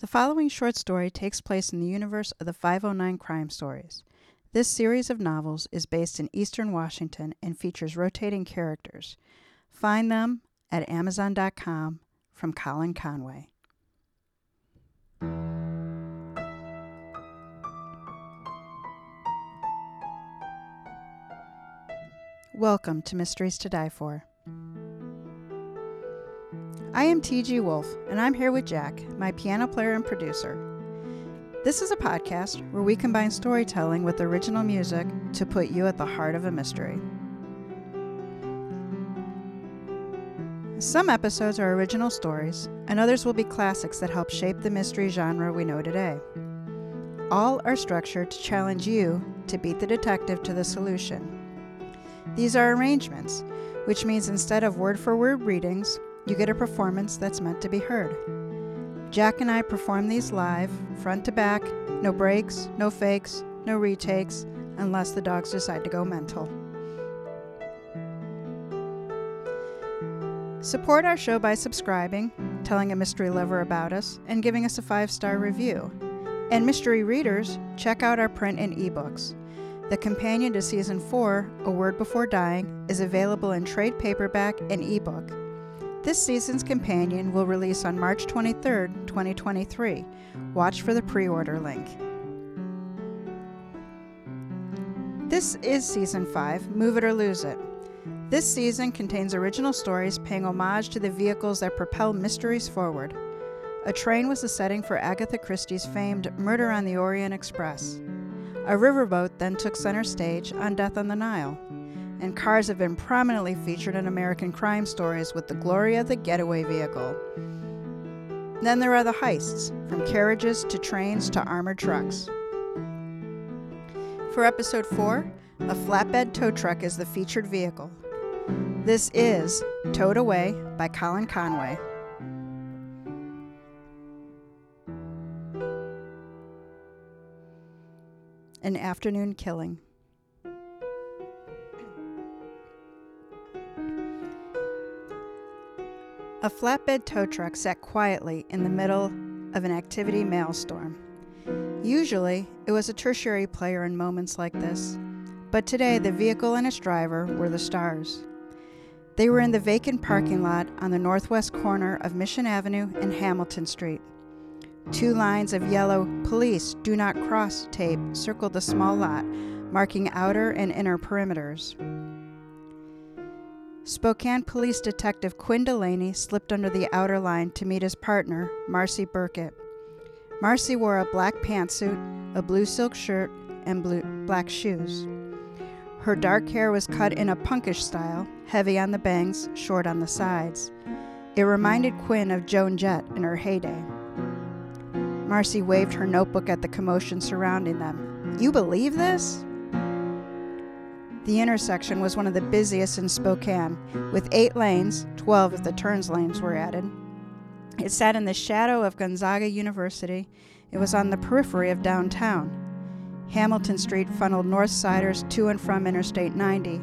The following short story takes place in the universe of the 509 Crime Stories. This series of novels is based in eastern Washington and features rotating characters. Find them at Amazon.com from Colin Conway. Welcome to Mysteries to Die For. I am TG Wolf, and I'm here with Jack, my piano player and producer. This is a podcast where we combine storytelling with original music to put you at the heart of a mystery. Some episodes are original stories, and others will be classics that help shape the mystery genre we know today. All are structured to challenge you to beat the detective to the solution. These are arrangements, which means instead of word for word readings, you get a performance that's meant to be heard. Jack and I perform these live, front to back, no breaks, no fakes, no retakes, unless the dogs decide to go mental. Support our show by subscribing, telling a mystery lover about us, and giving us a five star review. And mystery readers, check out our print and ebooks. The companion to Season 4, A Word Before Dying, is available in trade paperback and ebook. This season's companion will release on March 23, 2023. Watch for the pre order link. This is Season 5 Move It or Lose It. This season contains original stories paying homage to the vehicles that propel mysteries forward. A train was the setting for Agatha Christie's famed Murder on the Orient Express. A riverboat then took center stage on Death on the Nile and cars have been prominently featured in American crime stories with the glory of the getaway vehicle. Then there are the heists, from carriages to trains to armored trucks. For episode 4, a flatbed tow truck is the featured vehicle. This is Towed Away by Colin Conway. An afternoon killing. A flatbed tow truck sat quietly in the middle of an activity maelstrom. Usually, it was a tertiary player in moments like this, but today the vehicle and its driver were the stars. They were in the vacant parking lot on the northwest corner of Mission Avenue and Hamilton Street. Two lines of yellow Police Do Not Cross tape circled the small lot, marking outer and inner perimeters. Spokane Police Detective Quinn Delaney slipped under the outer line to meet his partner, Marcy Burkett. Marcy wore a black pantsuit, a blue silk shirt, and blue, black shoes. Her dark hair was cut in a punkish style, heavy on the bangs, short on the sides. It reminded Quinn of Joan Jett in her heyday. Marcy waved her notebook at the commotion surrounding them. You believe this? The intersection was one of the busiest in Spokane, with eight lanes, 12 if the turns lanes were added. It sat in the shadow of Gonzaga University. It was on the periphery of downtown. Hamilton Street funneled north siders to and from Interstate 90.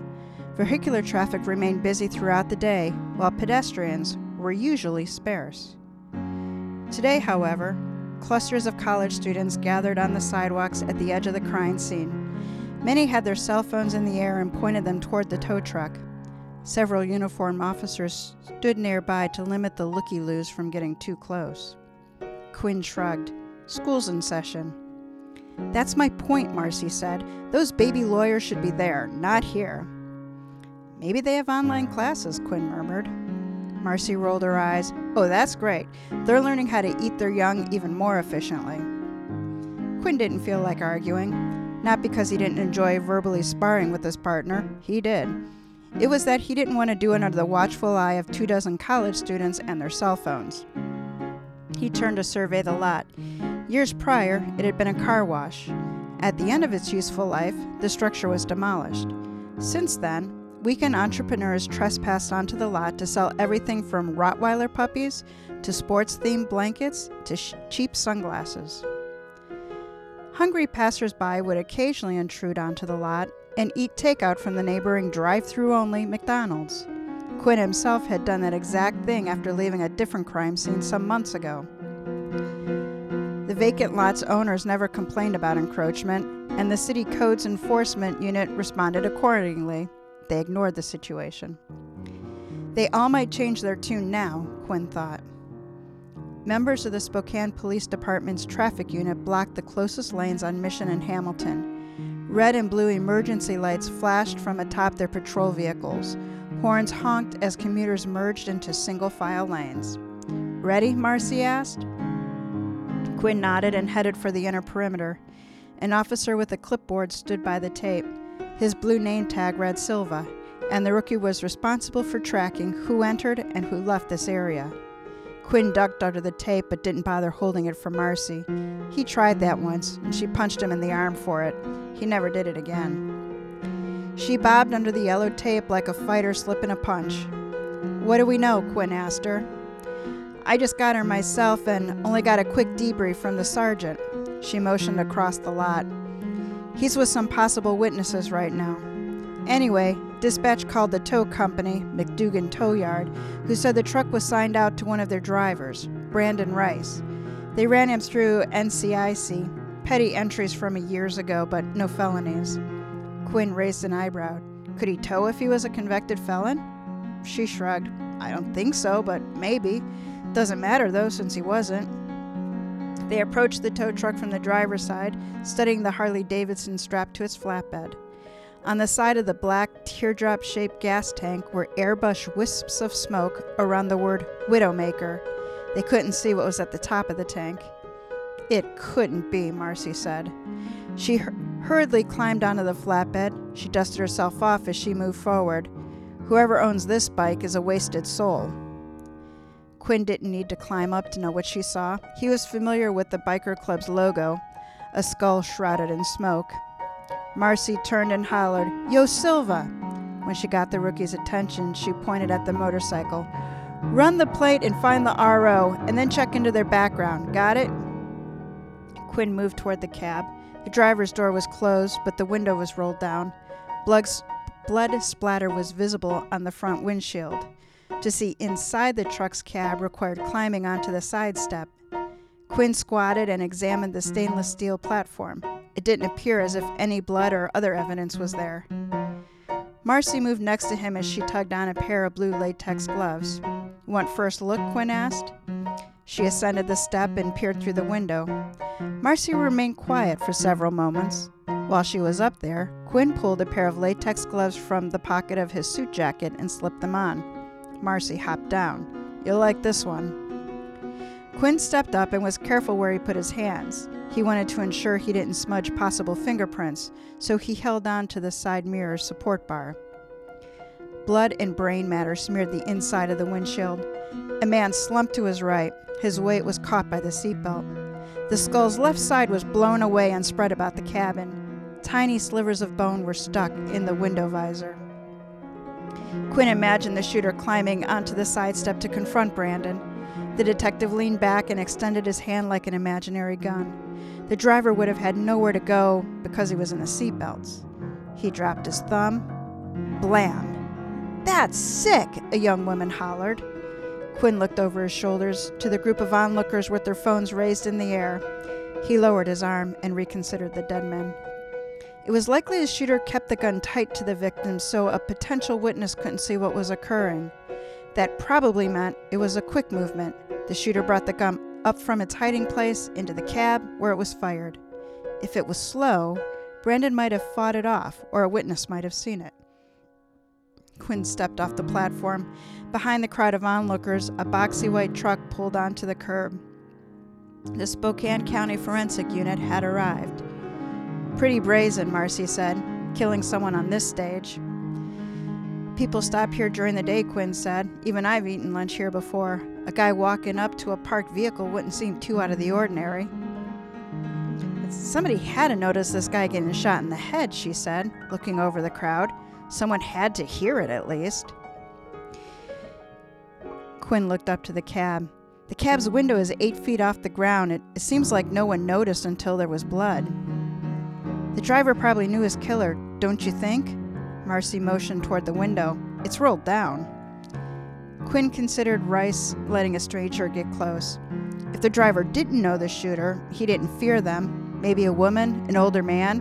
Vehicular traffic remained busy throughout the day, while pedestrians were usually sparse. Today, however, clusters of college students gathered on the sidewalks at the edge of the crime scene. Many had their cell phones in the air and pointed them toward the tow truck. Several uniformed officers stood nearby to limit the looky loos from getting too close. Quinn shrugged. School's in session. That's my point, Marcy said. Those baby lawyers should be there, not here. Maybe they have online classes, Quinn murmured. Marcy rolled her eyes. Oh, that's great. They're learning how to eat their young even more efficiently. Quinn didn't feel like arguing. Not because he didn't enjoy verbally sparring with his partner, he did. It was that he didn't want to do it under the watchful eye of two dozen college students and their cell phones. He turned to survey the lot. Years prior, it had been a car wash. At the end of its useful life, the structure was demolished. Since then, weekend entrepreneurs trespassed onto the lot to sell everything from Rottweiler puppies to sports themed blankets to sh- cheap sunglasses. Hungry passersby would occasionally intrude onto the lot and eat takeout from the neighboring drive through only McDonald's. Quinn himself had done that exact thing after leaving a different crime scene some months ago. The vacant lot's owners never complained about encroachment, and the city codes enforcement unit responded accordingly. They ignored the situation. They all might change their tune now, Quinn thought. Members of the Spokane Police Department's traffic unit blocked the closest lanes on Mission and Hamilton. Red and blue emergency lights flashed from atop their patrol vehicles. Horns honked as commuters merged into single file lanes. Ready? Marcy asked. Quinn nodded and headed for the inner perimeter. An officer with a clipboard stood by the tape. His blue name tag read Silva, and the rookie was responsible for tracking who entered and who left this area. Quinn ducked under the tape but didn't bother holding it for Marcy. He tried that once, and she punched him in the arm for it. He never did it again. She bobbed under the yellow tape like a fighter slipping a punch. What do we know? Quinn asked her. I just got her myself and only got a quick debrief from the sergeant. She motioned across the lot. He's with some possible witnesses right now. Anyway, dispatch called the tow company, McDougan Tow Yard, who said the truck was signed out to one of their drivers, Brandon Rice. They ran him through NCIC, petty entries from a years ago, but no felonies. Quinn raised an eyebrow. Could he tow if he was a convicted felon? She shrugged. I don't think so, but maybe. Doesn't matter though, since he wasn't. They approached the tow truck from the driver's side, studying the Harley Davidson strapped to its flatbed. On the side of the black, teardrop shaped gas tank were airbrush wisps of smoke around the word Widowmaker. They couldn't see what was at the top of the tank. It couldn't be, Marcy said. She hurriedly climbed onto the flatbed. She dusted herself off as she moved forward. Whoever owns this bike is a wasted soul. Quinn didn't need to climb up to know what she saw. He was familiar with the biker club's logo, a skull shrouded in smoke. Marcy turned and hollered, Yo Silva! When she got the rookie's attention, she pointed at the motorcycle. Run the plate and find the RO, and then check into their background. Got it? Quinn moved toward the cab. The driver's door was closed, but the window was rolled down. Blood, blood splatter was visible on the front windshield. To see inside the truck's cab required climbing onto the side step. Quinn squatted and examined the stainless steel platform. It didn't appear as if any blood or other evidence was there. Marcy moved next to him as she tugged on a pair of blue latex gloves. Want first look? Quinn asked. She ascended the step and peered through the window. Marcy remained quiet for several moments. While she was up there, Quinn pulled a pair of latex gloves from the pocket of his suit jacket and slipped them on. Marcy hopped down. You'll like this one. Quinn stepped up and was careful where he put his hands. He wanted to ensure he didn't smudge possible fingerprints, so he held on to the side mirror's support bar. Blood and brain matter smeared the inside of the windshield. A man slumped to his right. His weight was caught by the seatbelt. The skull's left side was blown away and spread about the cabin. Tiny slivers of bone were stuck in the window visor. Quinn imagined the shooter climbing onto the side step to confront Brandon. The detective leaned back and extended his hand like an imaginary gun. The driver would have had nowhere to go because he was in the seatbelts. He dropped his thumb. Blam! That's sick, a young woman hollered. Quinn looked over his shoulders to the group of onlookers with their phones raised in the air. He lowered his arm and reconsidered the dead men. It was likely the shooter kept the gun tight to the victim so a potential witness couldn't see what was occurring. That probably meant it was a quick movement. The shooter brought the gun up from its hiding place into the cab where it was fired. If it was slow, Brandon might have fought it off, or a witness might have seen it. Quinn stepped off the platform. Behind the crowd of onlookers, a boxy white truck pulled onto the curb. The Spokane County Forensic Unit had arrived. Pretty brazen, Marcy said, killing someone on this stage. People stop here during the day, Quinn said. Even I've eaten lunch here before. A guy walking up to a parked vehicle wouldn't seem too out of the ordinary. Somebody had to notice this guy getting shot in the head, she said, looking over the crowd. Someone had to hear it at least. Quinn looked up to the cab. The cab's window is eight feet off the ground. It, it seems like no one noticed until there was blood. The driver probably knew his killer, don't you think? Marcy motioned toward the window. It's rolled down. Quinn considered Rice letting a stranger get close. If the driver didn't know the shooter, he didn't fear them, maybe a woman, an older man,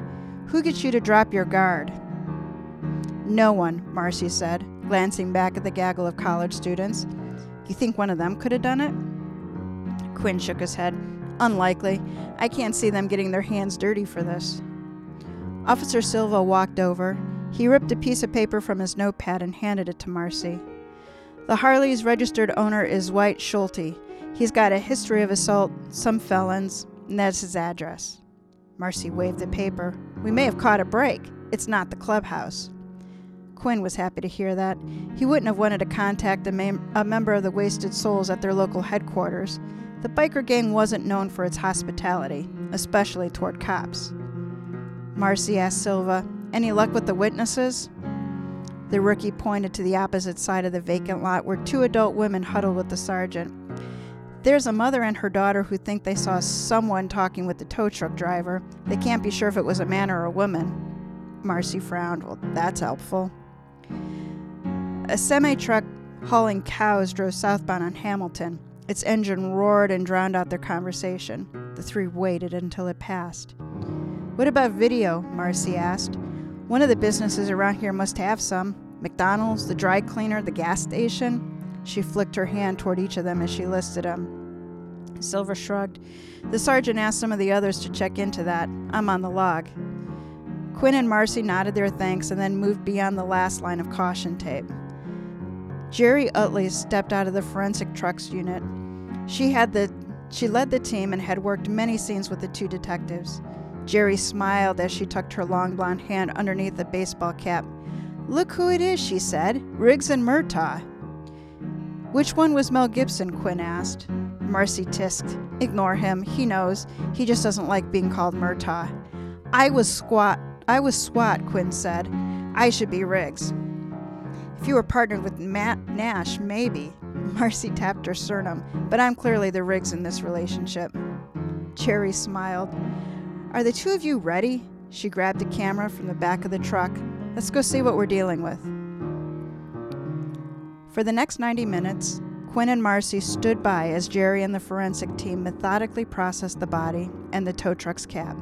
who gets you to drop your guard? No one, Marcy said, glancing back at the gaggle of college students. You think one of them could have done it? Quinn shook his head. Unlikely. I can't see them getting their hands dirty for this. Officer Silva walked over. He ripped a piece of paper from his notepad and handed it to Marcy. The Harley's registered owner is Wyatt Schulte. He's got a history of assault, some felons, and that's his address. Marcy waved the paper. We may have caught a break. It's not the clubhouse. Quinn was happy to hear that. He wouldn't have wanted to contact a, mem- a member of the Wasted Souls at their local headquarters. The biker gang wasn't known for its hospitality, especially toward cops. Marcy asked Silva, Any luck with the witnesses? The rookie pointed to the opposite side of the vacant lot where two adult women huddled with the sergeant. There's a mother and her daughter who think they saw someone talking with the tow truck driver. They can't be sure if it was a man or a woman. Marcy frowned. Well, that's helpful. A semi truck hauling cows drove southbound on Hamilton. Its engine roared and drowned out their conversation. The three waited until it passed. What about video? Marcy asked. One of the businesses around here must have some. McDonald's, the dry cleaner, the gas station. She flicked her hand toward each of them as she listed them. Silva shrugged. The sergeant asked some of the others to check into that. I'm on the log. Quinn and Marcy nodded their thanks and then moved beyond the last line of caution tape. Jerry Utley stepped out of the forensic trucks unit. She had the she led the team and had worked many scenes with the two detectives. Jerry smiled as she tucked her long blonde hand underneath the baseball cap. Look who it is, she said. Riggs and Murtaugh. Which one was Mel Gibson? Quinn asked. Marcy tisked. Ignore him. He knows. He just doesn't like being called Murtaugh. I was squat. I was SWAT, Quinn said. I should be Riggs. If you were partnered with Matt Nash, maybe. Marcy tapped her sternum, but I'm clearly the Riggs in this relationship. Jerry smiled. Are the two of you ready? She grabbed a camera from the back of the truck. Let's go see what we're dealing with. For the next 90 minutes, Quinn and Marcy stood by as Jerry and the forensic team methodically processed the body and the tow truck's cab.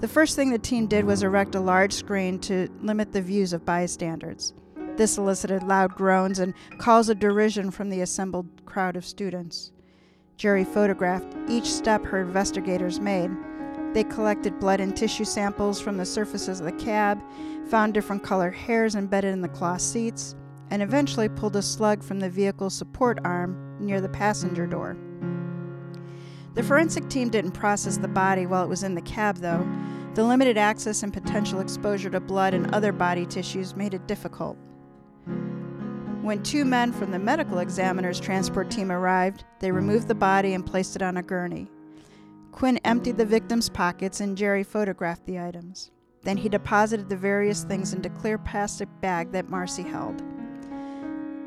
The first thing the team did was erect a large screen to limit the views of bystanders. This elicited loud groans and calls of derision from the assembled crowd of students. Jerry photographed each step her investigators made. They collected blood and tissue samples from the surfaces of the cab, found different color hairs embedded in the cloth seats, and eventually pulled a slug from the vehicle's support arm near the passenger door. The forensic team didn't process the body while it was in the cab, though. The limited access and potential exposure to blood and other body tissues made it difficult. When two men from the medical examiner's transport team arrived, they removed the body and placed it on a gurney. Quinn emptied the victim's pockets and Jerry photographed the items. Then he deposited the various things into clear plastic bag that Marcy held.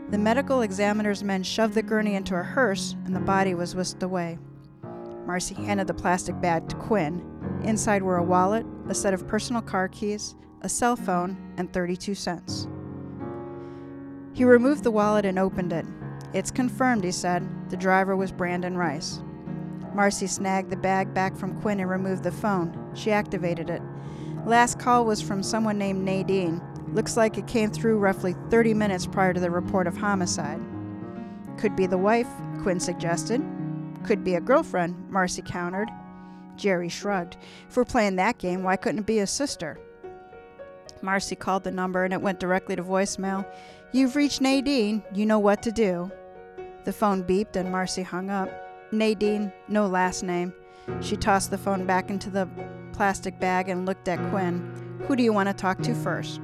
The medical examiner's men shoved the gurney into a hearse and the body was whisked away. Marcy handed the plastic bag to Quinn. Inside were a wallet, a set of personal car keys, a cell phone, and 32 cents. He removed the wallet and opened it. It's confirmed, he said. The driver was Brandon Rice. Marcy snagged the bag back from Quinn and removed the phone. She activated it. Last call was from someone named Nadine. Looks like it came through roughly 30 minutes prior to the report of homicide. Could be the wife, Quinn suggested. Could be a girlfriend, Marcy countered. Jerry shrugged. If we're playing that game, why couldn't it be a sister? Marcy called the number and it went directly to voicemail. You've reached Nadine. You know what to do. The phone beeped and Marcy hung up. Nadine, no last name. She tossed the phone back into the plastic bag and looked at Quinn. Who do you want to talk to first?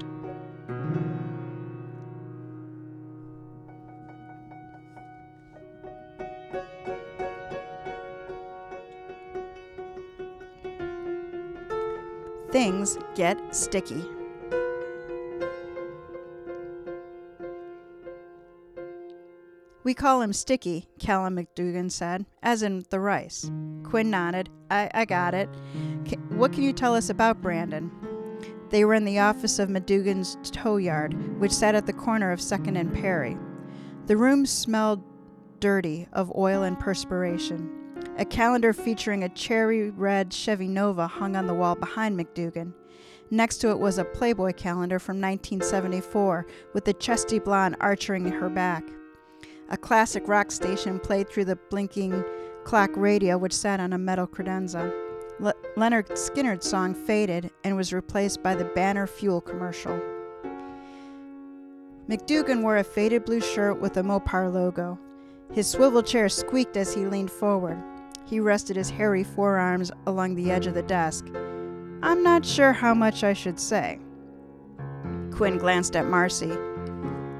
Things get sticky. We call him Sticky, Callum McDougan said, as in the rice. Quinn nodded. I, I got it. C- what can you tell us about Brandon? They were in the office of McDougan's tow yard, which sat at the corner of 2nd and Perry. The room smelled dirty of oil and perspiration. A calendar featuring a cherry red Chevy Nova hung on the wall behind McDougan. Next to it was a Playboy calendar from 1974 with the chesty blonde arching her back. A classic rock station played through the blinking clock radio, which sat on a metal credenza. Le- Lynyrd Skynyrd's song faded and was replaced by the Banner Fuel commercial. McDougan wore a faded blue shirt with a Mopar logo. His swivel chair squeaked as he leaned forward. He rested his hairy forearms along the edge of the desk. I'm not sure how much I should say. Quinn glanced at Marcy.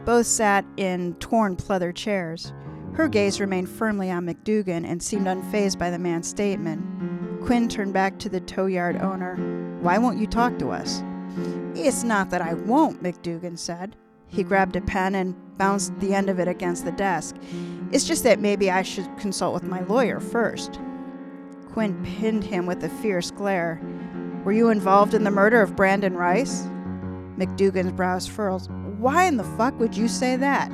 Both sat in torn pleather chairs. Her gaze remained firmly on McDougan and seemed unfazed by the man's statement. Quinn turned back to the tow yard owner. Why won't you talk to us? It's not that I won't, McDougan said. He grabbed a pen and bounced the end of it against the desk. It's just that maybe I should consult with my lawyer first. Quinn pinned him with a fierce glare. Were you involved in the murder of Brandon Rice? McDougan's brows furrowed. Why in the fuck would you say that?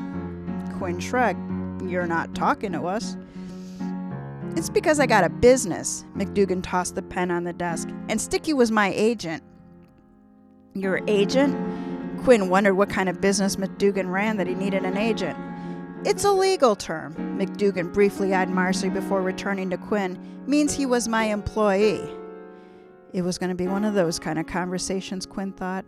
Quinn shrugged. You're not talking to us. It's because I got a business. McDougan tossed the pen on the desk. And Sticky was my agent. Your agent? Quinn wondered what kind of business McDougan ran that he needed an agent. It's a legal term, McDougan briefly eyed Marcy before returning to Quinn, means he was my employee. It was going to be one of those kind of conversations, Quinn thought.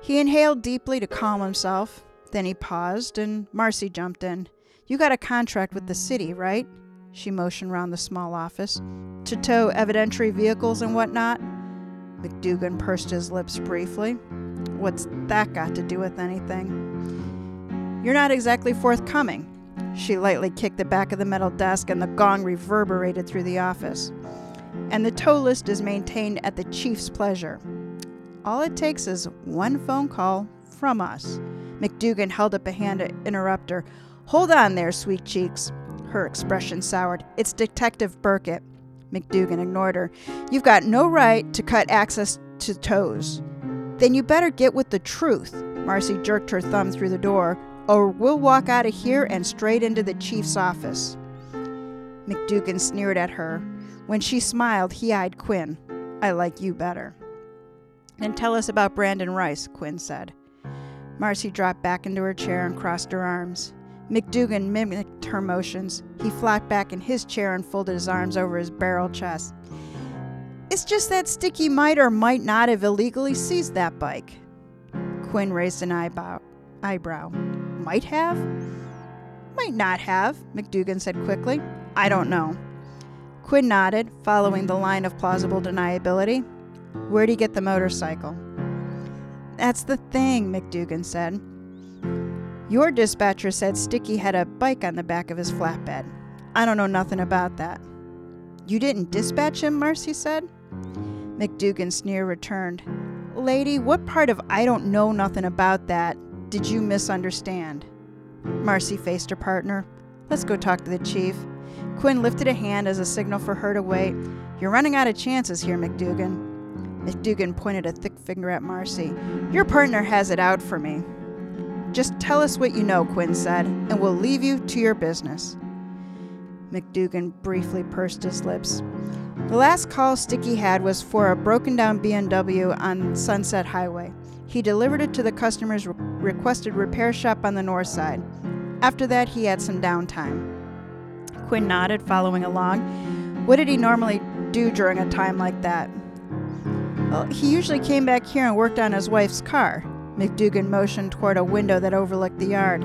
He inhaled deeply to calm himself. Then he paused, and Marcy jumped in. You got a contract with the city, right? She motioned round the small office. To tow evidentiary vehicles and whatnot? McDougan pursed his lips briefly. What's that got to do with anything? You're not exactly forthcoming. She lightly kicked the back of the metal desk, and the gong reverberated through the office. And the tow list is maintained at the chief's pleasure. All it takes is one phone call from us. McDougan held up a hand to interrupt her. Hold on there, sweet cheeks. Her expression soured. It's Detective Burkett. McDougan ignored her. You've got no right to cut access to tows. Then you better get with the truth. Marcy jerked her thumb through the door, or we'll walk out of here and straight into the chief's office. McDougan sneered at her. When she smiled, he eyed Quinn. I like you better. Then tell us about Brandon Rice, Quinn said. Marcy dropped back into her chair and crossed her arms. McDougan mimicked her motions. He flopped back in his chair and folded his arms over his barrel chest. It's just that Sticky might or might not have illegally seized that bike. Quinn raised an eyebrow. eyebrow. Might have? Might not have, McDougan said quickly. I don't know. Quinn nodded, following the line of plausible deniability. Where'd he get the motorcycle? That's the thing, McDougan said. Your dispatcher said Sticky had a bike on the back of his flatbed. I don't know nothing about that. You didn't dispatch him, Marcy said. McDougan's sneer returned. Lady, what part of I don't know nothing about that did you misunderstand? Marcy faced her partner. Let's go talk to the chief. Quinn lifted a hand as a signal for her to wait. You're running out of chances here, McDougan. McDougan pointed a thick finger at Marcy. Your partner has it out for me. Just tell us what you know, Quinn said, and we'll leave you to your business. McDougan briefly pursed his lips. The last call Sticky had was for a broken down BMW on Sunset Highway. He delivered it to the customer's re- requested repair shop on the north side. After that, he had some downtime. Quinn nodded, following along. What did he normally do during a time like that? Well, he usually came back here and worked on his wife's car. McDougan motioned toward a window that overlooked the yard.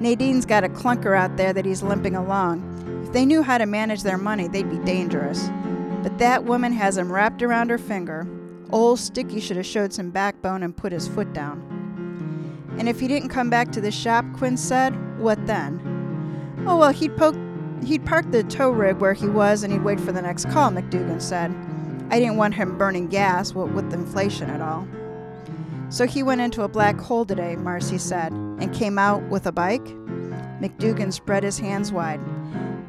Nadine's got a clunker out there that he's limping along. If they knew how to manage their money, they'd be dangerous. But that woman has him wrapped around her finger. Old Sticky should have showed some backbone and put his foot down. And if he didn't come back to the shop, Quinn said, what then? Oh, well, he'd poke he'd park the tow rig where he was and he'd wait for the next call, McDougan said. I didn't want him burning gas with inflation at all. So he went into a black hole today, Marcy said, and came out with a bike? McDougan spread his hands wide.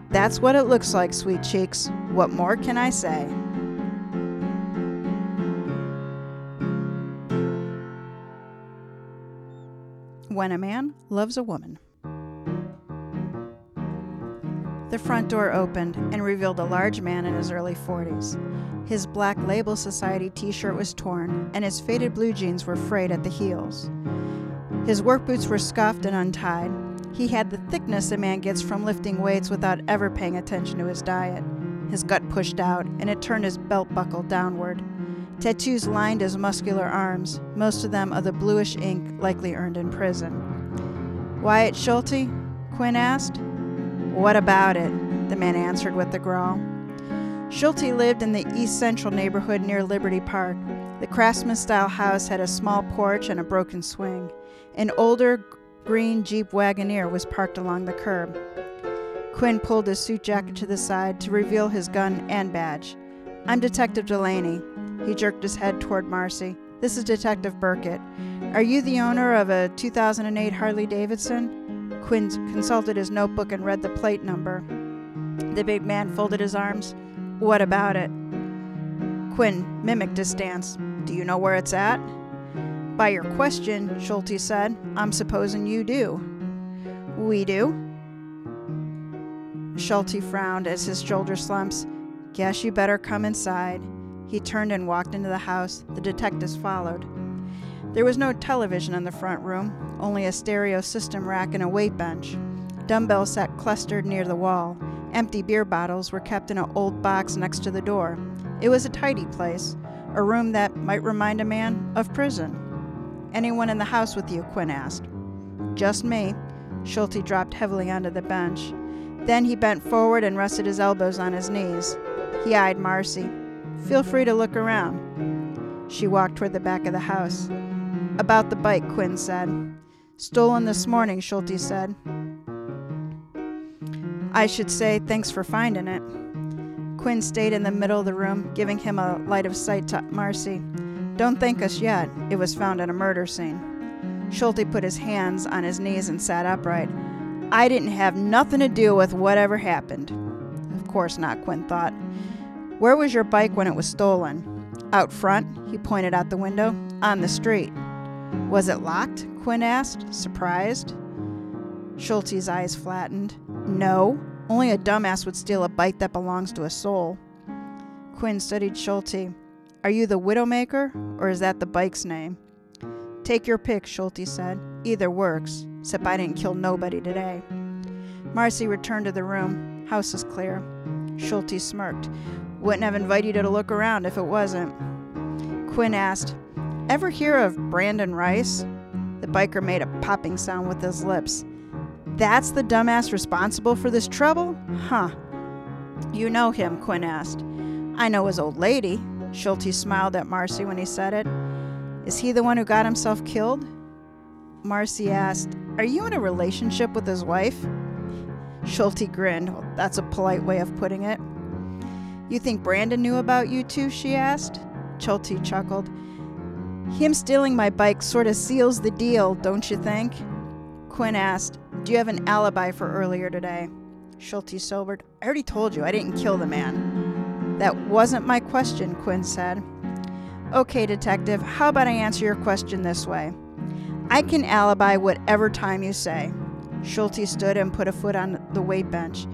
That's what it looks like, sweet cheeks. What more can I say? When a man loves a woman. The front door opened and revealed a large man in his early 40s. His black Label Society t shirt was torn, and his faded blue jeans were frayed at the heels. His work boots were scuffed and untied. He had the thickness a man gets from lifting weights without ever paying attention to his diet. His gut pushed out, and it turned his belt buckle downward. Tattoos lined his muscular arms, most of them of the bluish ink likely earned in prison. Wyatt Schulte? Quinn asked. What about it? The man answered with a growl. Schulte lived in the east central neighborhood near Liberty Park. The craftsman style house had a small porch and a broken swing. An older green Jeep Wagoneer was parked along the curb. Quinn pulled his suit jacket to the side to reveal his gun and badge. I'm Detective Delaney. He jerked his head toward Marcy. This is Detective Burkett. Are you the owner of a 2008 Harley Davidson? Quinn consulted his notebook and read the plate number. The big man folded his arms. What about it? Quinn mimicked his stance. Do you know where it's at? By your question, Schulte said, I'm supposing you do. We do. Schulte frowned as his shoulder slumps. Guess you better come inside. He turned and walked into the house. The detectives followed. There was no television in the front room, only a stereo system rack and a weight bench. Dumbbells sat clustered near the wall. Empty beer bottles were kept in an old box next to the door. It was a tidy place, a room that might remind a man of prison. Anyone in the house with you? Quinn asked. Just me. Schulte dropped heavily onto the bench. Then he bent forward and rested his elbows on his knees. He eyed Marcy. Feel free to look around. She walked toward the back of the house. About the bike, Quinn said. Stolen this morning, Schulte said. I should say thanks for finding it. Quinn stayed in the middle of the room, giving him a light of sight to Marcy. Don't thank us yet. It was found at a murder scene. Schulte put his hands on his knees and sat upright. I didn't have nothing to do with whatever happened. Of course not, Quinn thought. Where was your bike when it was stolen? Out front, he pointed out the window. On the street. Was it locked? Quinn asked, surprised. Schulte's eyes flattened. No, only a dumbass would steal a bike that belongs to a soul. Quinn studied Schulte. Are you the Widowmaker, or is that the bike's name? Take your pick, Schulte said. Either works, except I didn't kill nobody today. Marcy returned to the room. House is clear. Schulte smirked. Wouldn't have invited you to look around if it wasn't. Quinn asked, Ever hear of Brandon Rice? The biker made a popping sound with his lips. That's the dumbass responsible for this trouble? Huh. You know him, Quinn asked. I know his old lady. Schulte smiled at Marcy when he said it. Is he the one who got himself killed? Marcy asked, Are you in a relationship with his wife? Schulte grinned. Well, that's a polite way of putting it. You think Brandon knew about you two? she asked. Schulte chuckled. Him stealing my bike sort of seals the deal, don't you think? Quinn asked, Do you have an alibi for earlier today? Schulte sobered. I already told you I didn't kill the man. That wasn't my question, Quinn said. Okay, detective, how about I answer your question this way? I can alibi whatever time you say. Schulte stood and put a foot on the weight bench.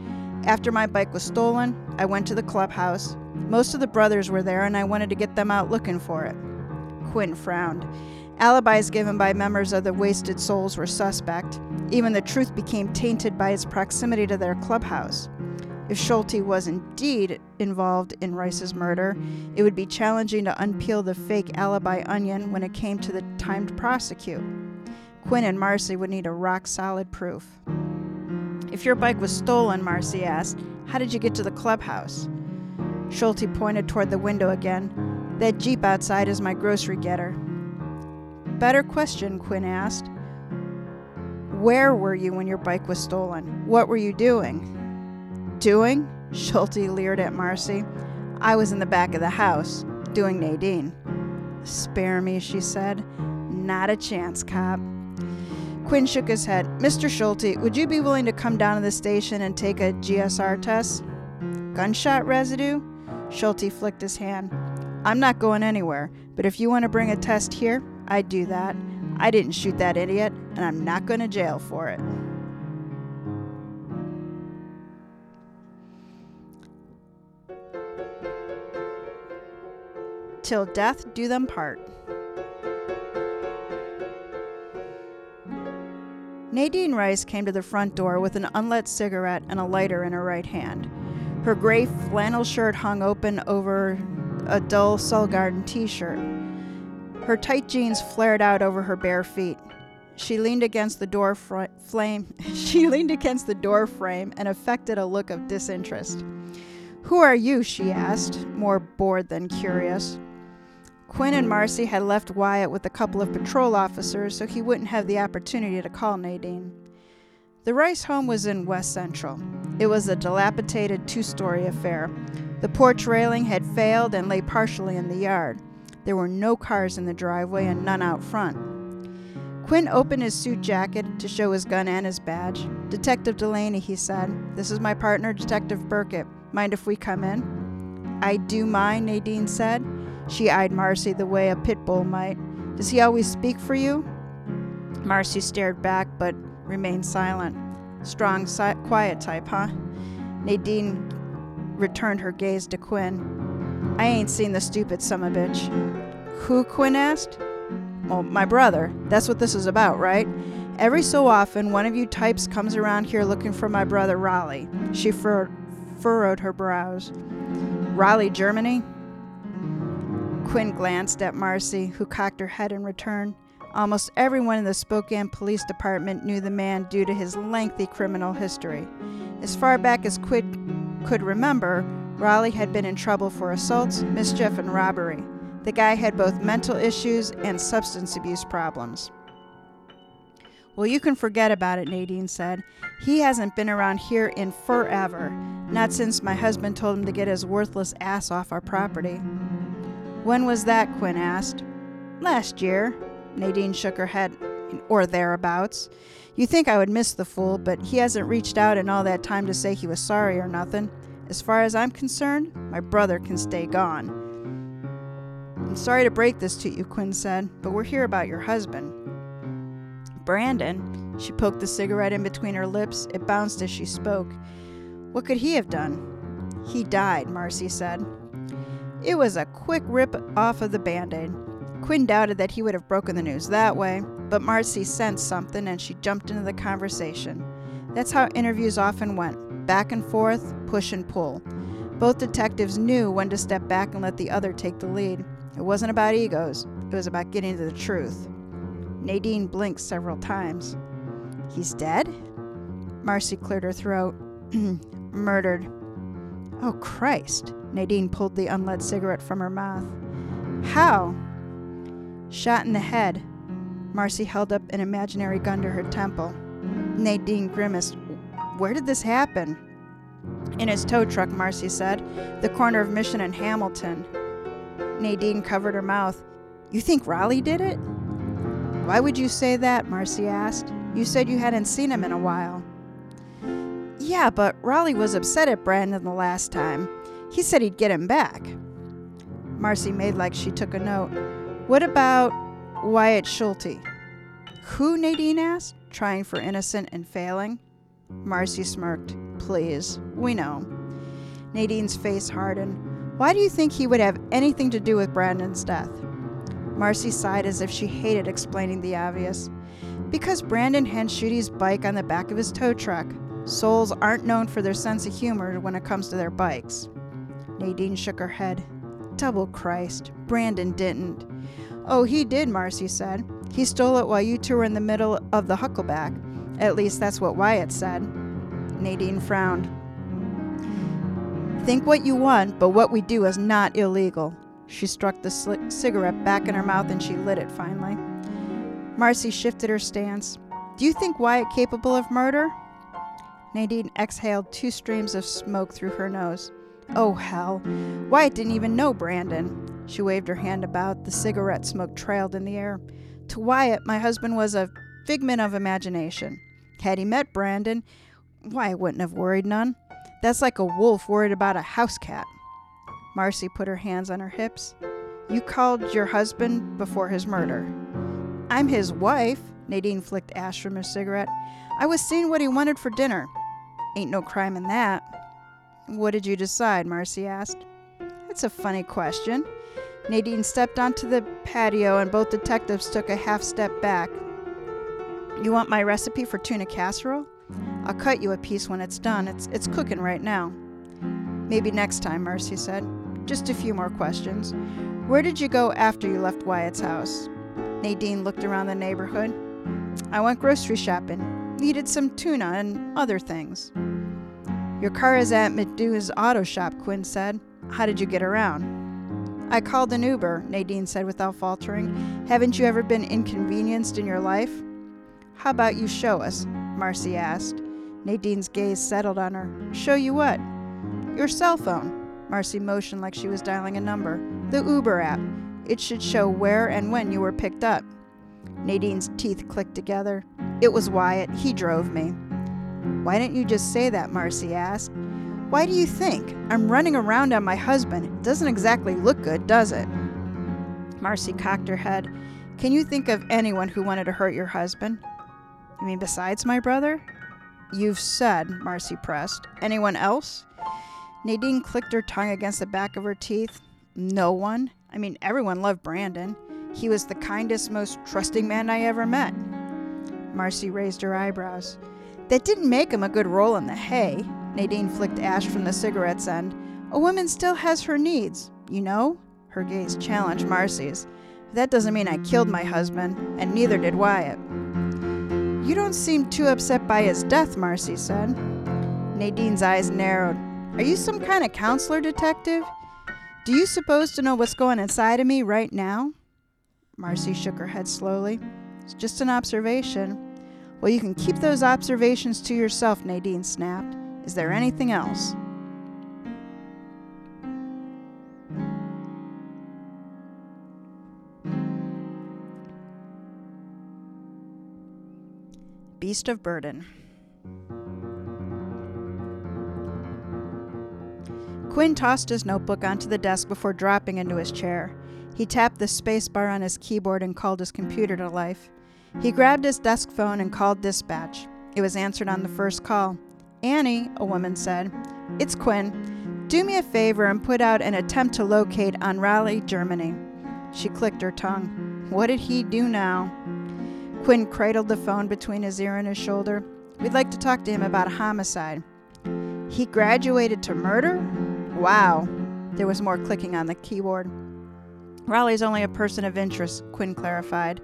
After my bike was stolen, I went to the clubhouse. Most of the brothers were there, and I wanted to get them out looking for it. Quinn frowned. Alibis given by members of the Wasted Souls were suspect. Even the truth became tainted by its proximity to their clubhouse. If Schulte was indeed involved in Rice's murder, it would be challenging to unpeel the fake alibi onion when it came to the time to prosecute. Quinn and Marcy would need a rock solid proof. If your bike was stolen, Marcy asked, how did you get to the clubhouse? Schulte pointed toward the window again. That jeep outside is my grocery getter. Better question, Quinn asked. Where were you when your bike was stolen? What were you doing? Doing? Schulte leered at Marcy. I was in the back of the house, doing Nadine. Spare me, she said. Not a chance, cop. Quinn shook his head. Mr. Schulte, would you be willing to come down to the station and take a GSR test? Gunshot residue? Schulte flicked his hand. I'm not going anywhere, but if you want to bring a test here, I do that. I didn't shoot that idiot, and I'm not going to jail for it. Till death do them part. Nadine Rice came to the front door with an unlit cigarette and a lighter in her right hand. Her gray flannel shirt hung open over a dull Soundgarden t shirt. Her tight jeans flared out over her bare feet. She leaned against the door fr- flame. she leaned against the door frame and affected a look of disinterest. Who are you? she asked, more bored than curious. Quinn and Marcy had left Wyatt with a couple of patrol officers so he wouldn't have the opportunity to call Nadine. The Rice home was in West Central. It was a dilapidated two story affair. The porch railing had failed and lay partially in the yard. There were no cars in the driveway and none out front. Quinn opened his suit jacket to show his gun and his badge. Detective Delaney, he said. This is my partner, Detective Burkett. Mind if we come in? I do mind, Nadine said. She eyed Marcy the way a pit bull might. Does he always speak for you? Marcy stared back but remained silent. Strong, si- quiet type, huh? Nadine returned her gaze to Quinn. I ain't seen the stupid son of a bitch. Who? Quinn asked. Well, my brother. That's what this is about, right? Every so often, one of you types comes around here looking for my brother Raleigh. She fur- furrowed her brows. Raleigh, Germany? Quinn glanced at Marcy, who cocked her head in return. Almost everyone in the Spokane Police Department knew the man due to his lengthy criminal history. As far back as Quinn could remember, Raleigh had been in trouble for assaults, mischief, and robbery. The guy had both mental issues and substance abuse problems. Well, you can forget about it, Nadine said. He hasn't been around here in forever. Not since my husband told him to get his worthless ass off our property. When was that? Quinn asked. Last year. Nadine shook her head, or thereabouts. You think I would miss the fool, but he hasn't reached out in all that time to say he was sorry or nothing. As far as I'm concerned, my brother can stay gone. I'm sorry to break this to you, Quinn said, but we're here about your husband. Brandon, she poked the cigarette in between her lips. It bounced as she spoke. What could he have done? He died, Marcy said. It was a quick rip off of the band aid. Quinn doubted that he would have broken the news that way, but Marcy sensed something and she jumped into the conversation. That's how interviews often went back and forth, push and pull. Both detectives knew when to step back and let the other take the lead. It wasn't about egos, it was about getting to the truth. Nadine blinked several times. He's dead? Marcy cleared her throat. Murdered. Oh, Christ. Nadine pulled the unlit cigarette from her mouth. How? Shot in the head. Marcy held up an imaginary gun to her temple. Nadine grimaced. Where did this happen? In his tow truck, Marcy said. The corner of Mission and Hamilton. Nadine covered her mouth. You think Raleigh did it? Why would you say that? Marcy asked. You said you hadn't seen him in a while. Yeah, but Raleigh was upset at Brandon the last time. He said he'd get him back. Marcy made like she took a note. What about Wyatt Schulte? Who? Nadine asked, trying for innocent and failing. Marcy smirked. Please, we know. Nadine's face hardened. Why do you think he would have anything to do with Brandon's death? Marcy sighed as if she hated explaining the obvious. Because Brandon had Schulte's bike on the back of his tow truck. Souls aren't known for their sense of humor when it comes to their bikes. Nadine shook her head. Double Christ, Brandon didn't. Oh, he did, Marcy said. He stole it while you two were in the middle of the hucklebuck. At least that's what Wyatt said. Nadine frowned. Think what you want, but what we do is not illegal. She struck the cigarette back in her mouth and she lit it finally. Marcy shifted her stance. Do you think Wyatt capable of murder? Nadine exhaled two streams of smoke through her nose. Oh, hell. Wyatt didn't even know Brandon. She waved her hand about. The cigarette smoke trailed in the air. To Wyatt, my husband was a figment of imagination. Had he met Brandon, why, wouldn't have worried none. That's like a wolf worried about a house cat. Marcy put her hands on her hips. You called your husband before his murder. I'm his wife. Nadine flicked ash from her cigarette. I was seeing what he wanted for dinner. Ain't no crime in that. What did you decide? Marcy asked. That's a funny question. Nadine stepped onto the patio and both detectives took a half step back. You want my recipe for tuna casserole? I'll cut you a piece when it's done. It's, it's cooking right now. Maybe next time, Marcy said. Just a few more questions. Where did you go after you left Wyatt's house? Nadine looked around the neighborhood. I went grocery shopping. Needed some tuna and other things. Your car is at Medu's auto shop, Quinn said. How did you get around? I called an Uber, Nadine said without faltering. Haven't you ever been inconvenienced in your life? How about you show us? Marcy asked. Nadine's gaze settled on her. Show you what? Your cell phone. Marcy motioned like she was dialing a number. The Uber app. It should show where and when you were picked up. Nadine's teeth clicked together. It was Wyatt. He drove me. Why didn't you just say that? Marcy asked. Why do you think? I'm running around on my husband. It doesn't exactly look good, does it? Marcy cocked her head. Can you think of anyone who wanted to hurt your husband? You mean besides my brother? You've said, Marcy pressed. Anyone else? Nadine clicked her tongue against the back of her teeth. No one. I mean, everyone loved Brandon. He was the kindest, most trusting man I ever met. Marcy raised her eyebrows. That didn't make him a good roll in the hay. Nadine flicked ash from the cigarette's end. A woman still has her needs, you know? Her gaze challenged Marcy's. That doesn't mean I killed my husband, and neither did Wyatt. You don't seem too upset by his death, Marcy said. Nadine's eyes narrowed. Are you some kind of counselor detective? Do you suppose to know what's going inside of me right now? Marcy shook her head slowly. It's just an observation. Well, you can keep those observations to yourself, Nadine snapped. Is there anything else? Beast of Burden. Quinn tossed his notebook onto the desk before dropping into his chair. He tapped the space bar on his keyboard and called his computer to life. He grabbed his desk phone and called dispatch. It was answered on the first call. Annie, a woman said, It's Quinn. Do me a favor and put out an attempt to locate on Raleigh, Germany. She clicked her tongue. What did he do now? Quinn cradled the phone between his ear and his shoulder. We'd like to talk to him about a homicide. He graduated to murder? Wow. There was more clicking on the keyboard. Raleigh's only a person of interest, Quinn clarified.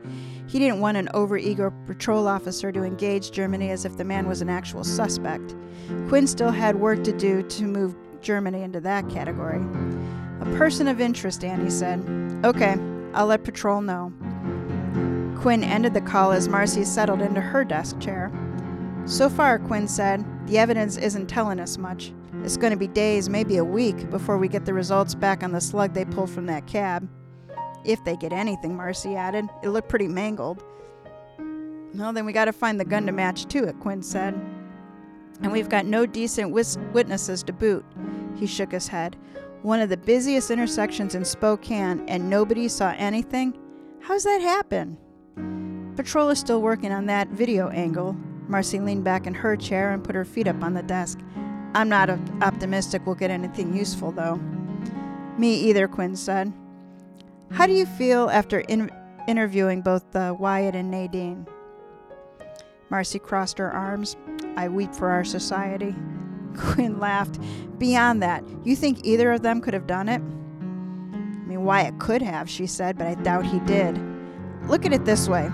He didn't want an overeager patrol officer to engage Germany as if the man was an actual suspect. Quinn still had work to do to move Germany into that category. A person of interest, Annie said. Okay, I'll let patrol know. Quinn ended the call as Marcy settled into her desk chair. So far, Quinn said, the evidence isn't telling us much. It's going to be days, maybe a week, before we get the results back on the slug they pulled from that cab. If they get anything, Marcy added. It looked pretty mangled. Well, then we got to find the gun to match to it, Quinn said. And we've got no decent wis- witnesses to boot. He shook his head. One of the busiest intersections in Spokane, and nobody saw anything? How's that happen? Patrol is still working on that video angle. Marcy leaned back in her chair and put her feet up on the desk. I'm not optimistic we'll get anything useful, though. Me either, Quinn said. How do you feel after in- interviewing both uh, Wyatt and Nadine? Marcy crossed her arms. I weep for our society. Quinn laughed. Beyond that, you think either of them could have done it? I mean, Wyatt could have, she said, but I doubt he did. Look at it this way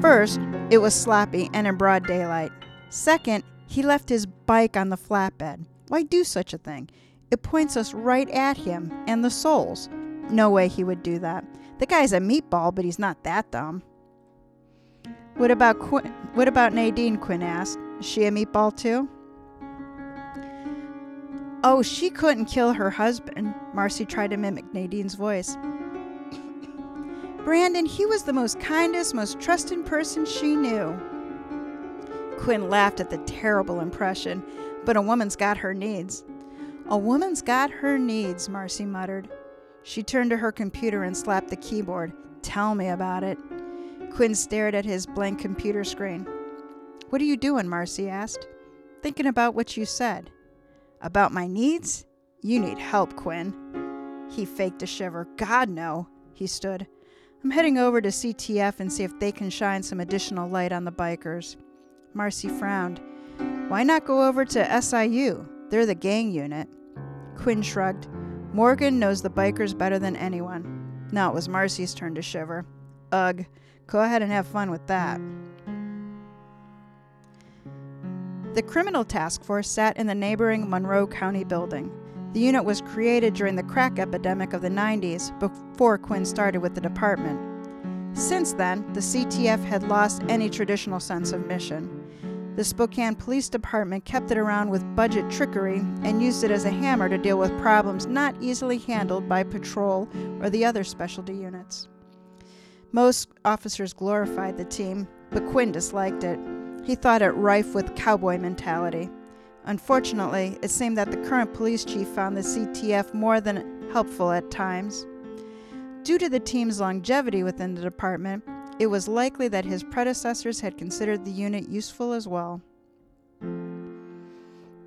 First, it was sloppy and in broad daylight. Second, he left his bike on the flatbed. Why do such a thing? It points us right at him and the souls. No way he would do that. The guy's a meatball, but he's not that dumb. What about Qu- what about Nadine? Quinn asked. Is she a meatball too? Oh, she couldn't kill her husband. Marcy tried to mimic Nadine's voice. Brandon, he was the most kindest, most trusting person she knew. Quinn laughed at the terrible impression, but a woman's got her needs. A woman's got her needs, Marcy muttered. She turned to her computer and slapped the keyboard. Tell me about it. Quinn stared at his blank computer screen. What are you doing? Marcy asked. Thinking about what you said. About my needs? You need help, Quinn. He faked a shiver. God, no. He stood. I'm heading over to CTF and see if they can shine some additional light on the bikers. Marcy frowned. Why not go over to SIU? They're the gang unit. Quinn shrugged. Morgan knows the bikers better than anyone. Now it was Marcy's turn to shiver. Ugh. Go ahead and have fun with that. The Criminal Task Force sat in the neighboring Monroe County building. The unit was created during the crack epidemic of the 90s before Quinn started with the department. Since then, the CTF had lost any traditional sense of mission. The Spokane Police Department kept it around with budget trickery and used it as a hammer to deal with problems not easily handled by patrol or the other specialty units. Most officers glorified the team, but Quinn disliked it. He thought it rife with cowboy mentality. Unfortunately, it seemed that the current police chief found the CTF more than helpful at times. Due to the team's longevity within the department, it was likely that his predecessors had considered the unit useful as well.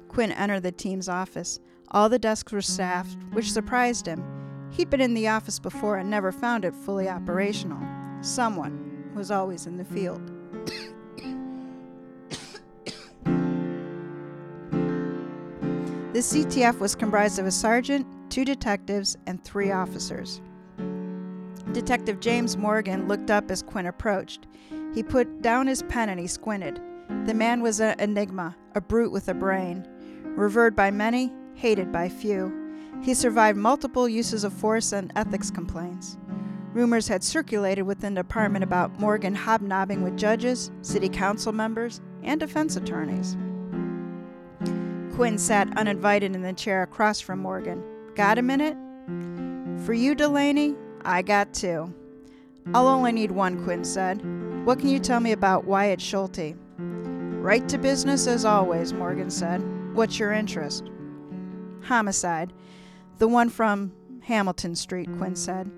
Quinn entered the team's office. All the desks were staffed, which surprised him. He'd been in the office before and never found it fully operational. Someone was always in the field. The CTF was comprised of a sergeant, two detectives, and three officers. Detective James Morgan looked up as Quinn approached. He put down his pen and he squinted. The man was an enigma, a brute with a brain. Revered by many, hated by few. He survived multiple uses of force and ethics complaints. Rumors had circulated within the department about Morgan hobnobbing with judges, city council members, and defense attorneys. Quinn sat uninvited in the chair across from Morgan. Got a minute? For you, Delaney, I got two. I'll only need one, Quinn said. What can you tell me about Wyatt Schulte? Right to business as always, Morgan said. What's your interest? Homicide. The one from Hamilton Street, Quinn said.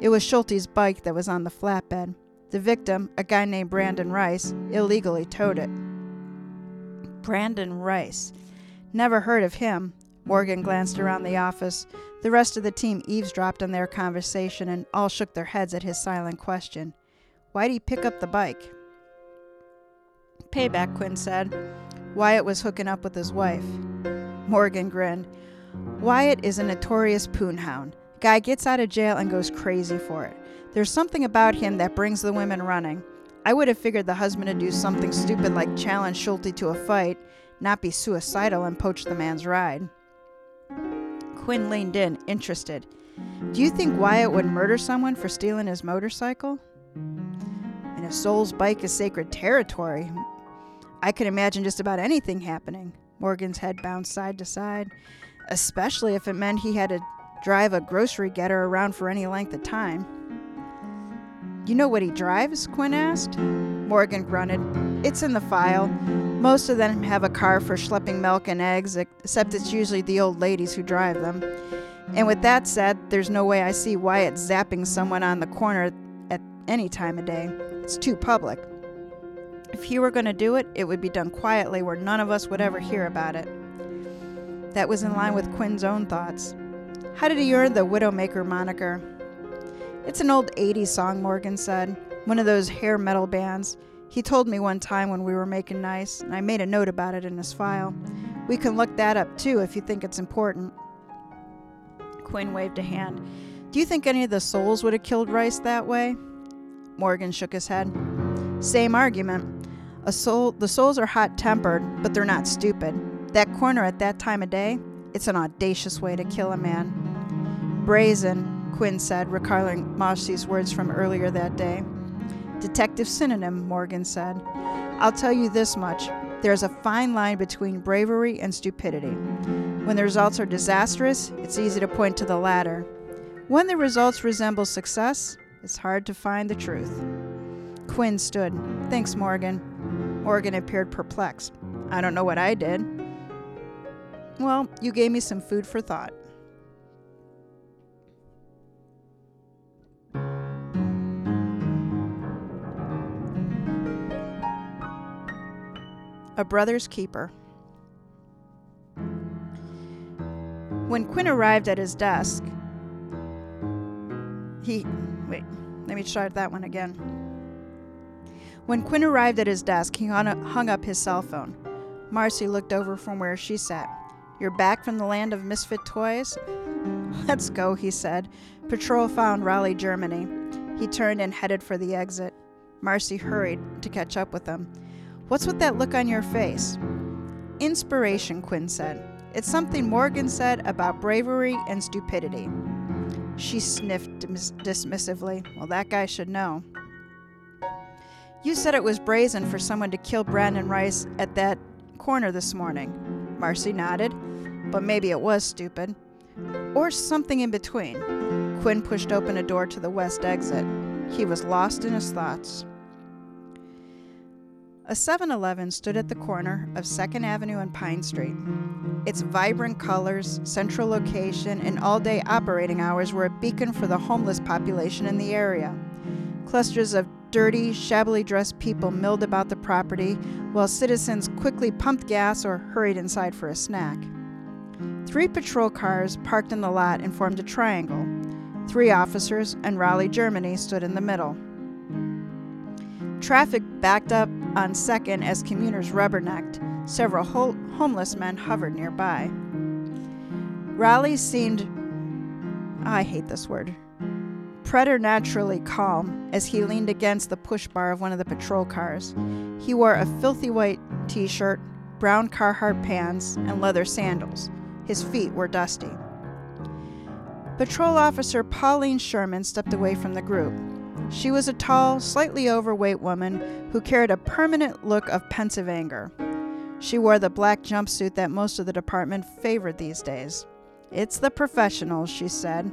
It was Schulte's bike that was on the flatbed. The victim, a guy named Brandon Rice, illegally towed it. Brandon Rice. Never heard of him. Morgan glanced around the office. The rest of the team eavesdropped on their conversation and all shook their heads at his silent question. Why'd he pick up the bike? Payback, Quinn said. Wyatt was hooking up with his wife. Morgan grinned. Wyatt is a notorious poonhound. Guy gets out of jail and goes crazy for it. There's something about him that brings the women running. I would have figured the husband would do something stupid like challenge Schulte to a fight, not be suicidal and poach the man's ride. Quinn leaned in, interested. Do you think Wyatt would murder someone for stealing his motorcycle? And if Soul's bike is sacred territory, I could imagine just about anything happening. Morgan's head bounced side to side, especially if it meant he had to drive a grocery getter around for any length of time. You know what he drives? Quinn asked. Morgan grunted. It's in the file. Most of them have a car for schlepping milk and eggs, except it's usually the old ladies who drive them. And with that said, there's no way I see Wyatt zapping someone on the corner at any time of day. It's too public. If he were going to do it, it would be done quietly where none of us would ever hear about it. That was in line with Quinn's own thoughts. How did he earn the Widowmaker moniker? It's an old 80s song, Morgan said. One of those hair metal bands. He told me one time when we were making nice, and I made a note about it in his file. We can look that up too if you think it's important. Quinn waved a hand. Do you think any of the souls would have killed Rice that way? Morgan shook his head. Same argument. A soul, the souls are hot tempered, but they're not stupid. That corner at that time of day, it's an audacious way to kill a man. Brazen, Quinn said, recalling Marcy's words from earlier that day. Detective synonym, Morgan said. I'll tell you this much there's a fine line between bravery and stupidity. When the results are disastrous, it's easy to point to the latter. When the results resemble success, it's hard to find the truth. Quinn stood. Thanks, Morgan. Morgan appeared perplexed. I don't know what I did. Well, you gave me some food for thought. A Brother's Keeper. When Quinn arrived at his desk, He. Wait, let me try that one again. When Quinn arrived at his desk, he hung up his cell phone. Marcy looked over from where she sat. You're back from the land of misfit toys? Let's go, he said. Patrol found Raleigh, Germany. He turned and headed for the exit. Marcy hurried to catch up with him. What's with that look on your face? Inspiration, Quinn said. It's something Morgan said about bravery and stupidity. She sniffed dis- dismissively. Well, that guy should know. You said it was brazen for someone to kill Brandon Rice at that corner this morning. Marcy nodded. But maybe it was stupid. Or something in between. Quinn pushed open a door to the west exit. He was lost in his thoughts. A 7 Eleven stood at the corner of 2nd Avenue and Pine Street. Its vibrant colors, central location, and all day operating hours were a beacon for the homeless population in the area. Clusters of dirty, shabbily dressed people milled about the property, while citizens quickly pumped gas or hurried inside for a snack. Three patrol cars parked in the lot and formed a triangle. Three officers and Raleigh, Germany stood in the middle. Traffic backed up on second as commuters rubbernecked. Several ho- homeless men hovered nearby. Raleigh seemed, I hate this word, preternaturally calm as he leaned against the push bar of one of the patrol cars. He wore a filthy white t shirt, brown Carhartt pants, and leather sandals. His feet were dusty. Patrol Officer Pauline Sherman stepped away from the group. She was a tall, slightly overweight woman who carried a permanent look of pensive anger. She wore the black jumpsuit that most of the department favored these days. It's the professionals, she said.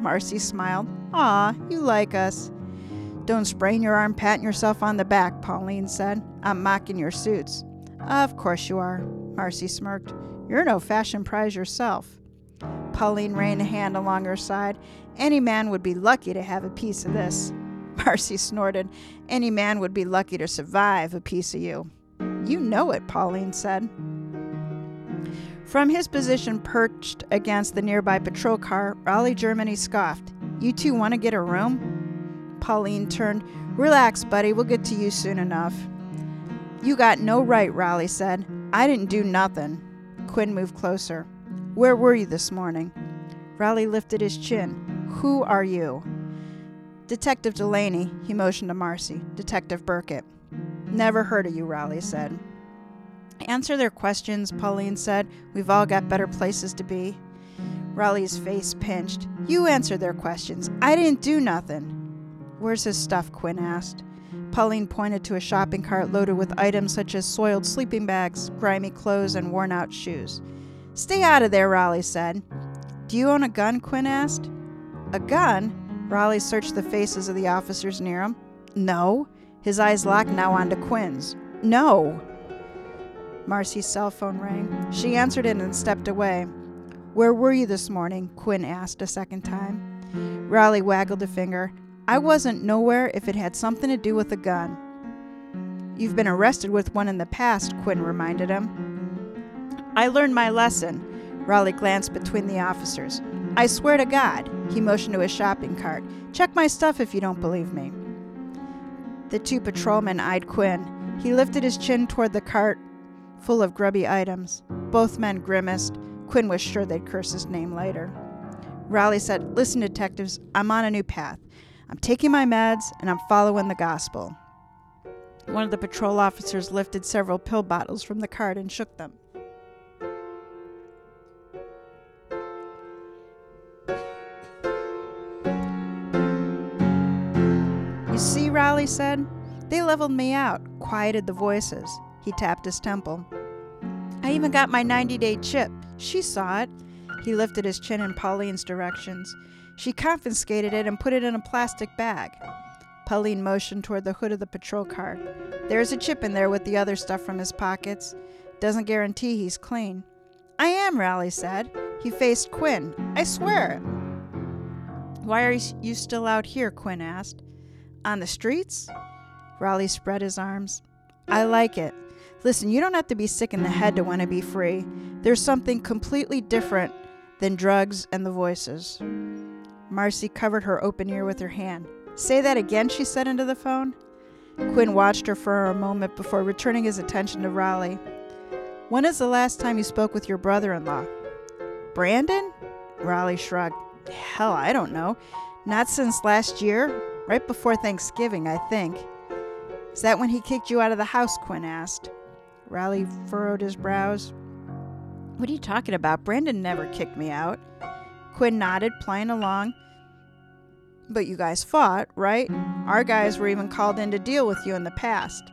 Marcy smiled. Ah, you like us. Don't sprain your arm patting yourself on the back, Pauline said. I'm mocking your suits. Of course you are, Marcy smirked. You're no fashion prize yourself. Pauline ran a hand along her side. Any man would be lucky to have a piece of this. Marcy snorted. Any man would be lucky to survive a piece of you. You know it, Pauline said. From his position perched against the nearby patrol car, Raleigh Germany scoffed. You two want to get a room? Pauline turned. Relax, buddy, we'll get to you soon enough. You got no right, Raleigh said. I didn't do nothing. Quinn moved closer. Where were you this morning? Raleigh lifted his chin. Who are you? Detective Delaney, he motioned to Marcy. Detective Burkett. Never heard of you, Raleigh said. Answer their questions, Pauline said. We've all got better places to be. Raleigh's face pinched. You answer their questions. I didn't do nothing. Where's his stuff? Quinn asked. Pauline pointed to a shopping cart loaded with items such as soiled sleeping bags, grimy clothes, and worn out shoes. Stay out of there, Raleigh said. Do you own a gun? Quinn asked. A gun? Raleigh searched the faces of the officers near him. No. His eyes locked now onto Quinn's. No. Marcy's cell phone rang. She answered it and stepped away. Where were you this morning? Quinn asked a second time. Raleigh waggled a finger. I wasn't nowhere if it had something to do with a gun. You've been arrested with one in the past, Quinn reminded him. I learned my lesson. Raleigh glanced between the officers. I swear to God, he motioned to his shopping cart. Check my stuff if you don't believe me. The two patrolmen eyed Quinn. He lifted his chin toward the cart full of grubby items. Both men grimaced. Quinn was sure they'd curse his name later. Raleigh said, Listen, detectives, I'm on a new path. I'm taking my meds and I'm following the gospel. One of the patrol officers lifted several pill bottles from the cart and shook them. You see, Raleigh said, they leveled me out, quieted the voices. He tapped his temple. I even got my 90 day chip. She saw it. He lifted his chin in Pauline's directions. She confiscated it and put it in a plastic bag. Pauline motioned toward the hood of the patrol car. There's a chip in there with the other stuff from his pockets. Doesn't guarantee he's clean. I am, Raleigh said. He faced Quinn. I swear it. Why are you still out here? Quinn asked. On the streets? Raleigh spread his arms. I like it. Listen, you don't have to be sick in the head to want to be free. There's something completely different than drugs and the voices. Marcy covered her open ear with her hand. Say that again, she said into the phone. Quinn watched her for a moment before returning his attention to Raleigh. When is the last time you spoke with your brother in law? Brandon? Raleigh shrugged. Hell, I don't know. Not since last year, right before Thanksgiving, I think. Is that when he kicked you out of the house? Quinn asked. Raleigh furrowed his brows. What are you talking about? Brandon never kicked me out. Quinn nodded, playing along. But you guys fought, right? Our guys were even called in to deal with you in the past.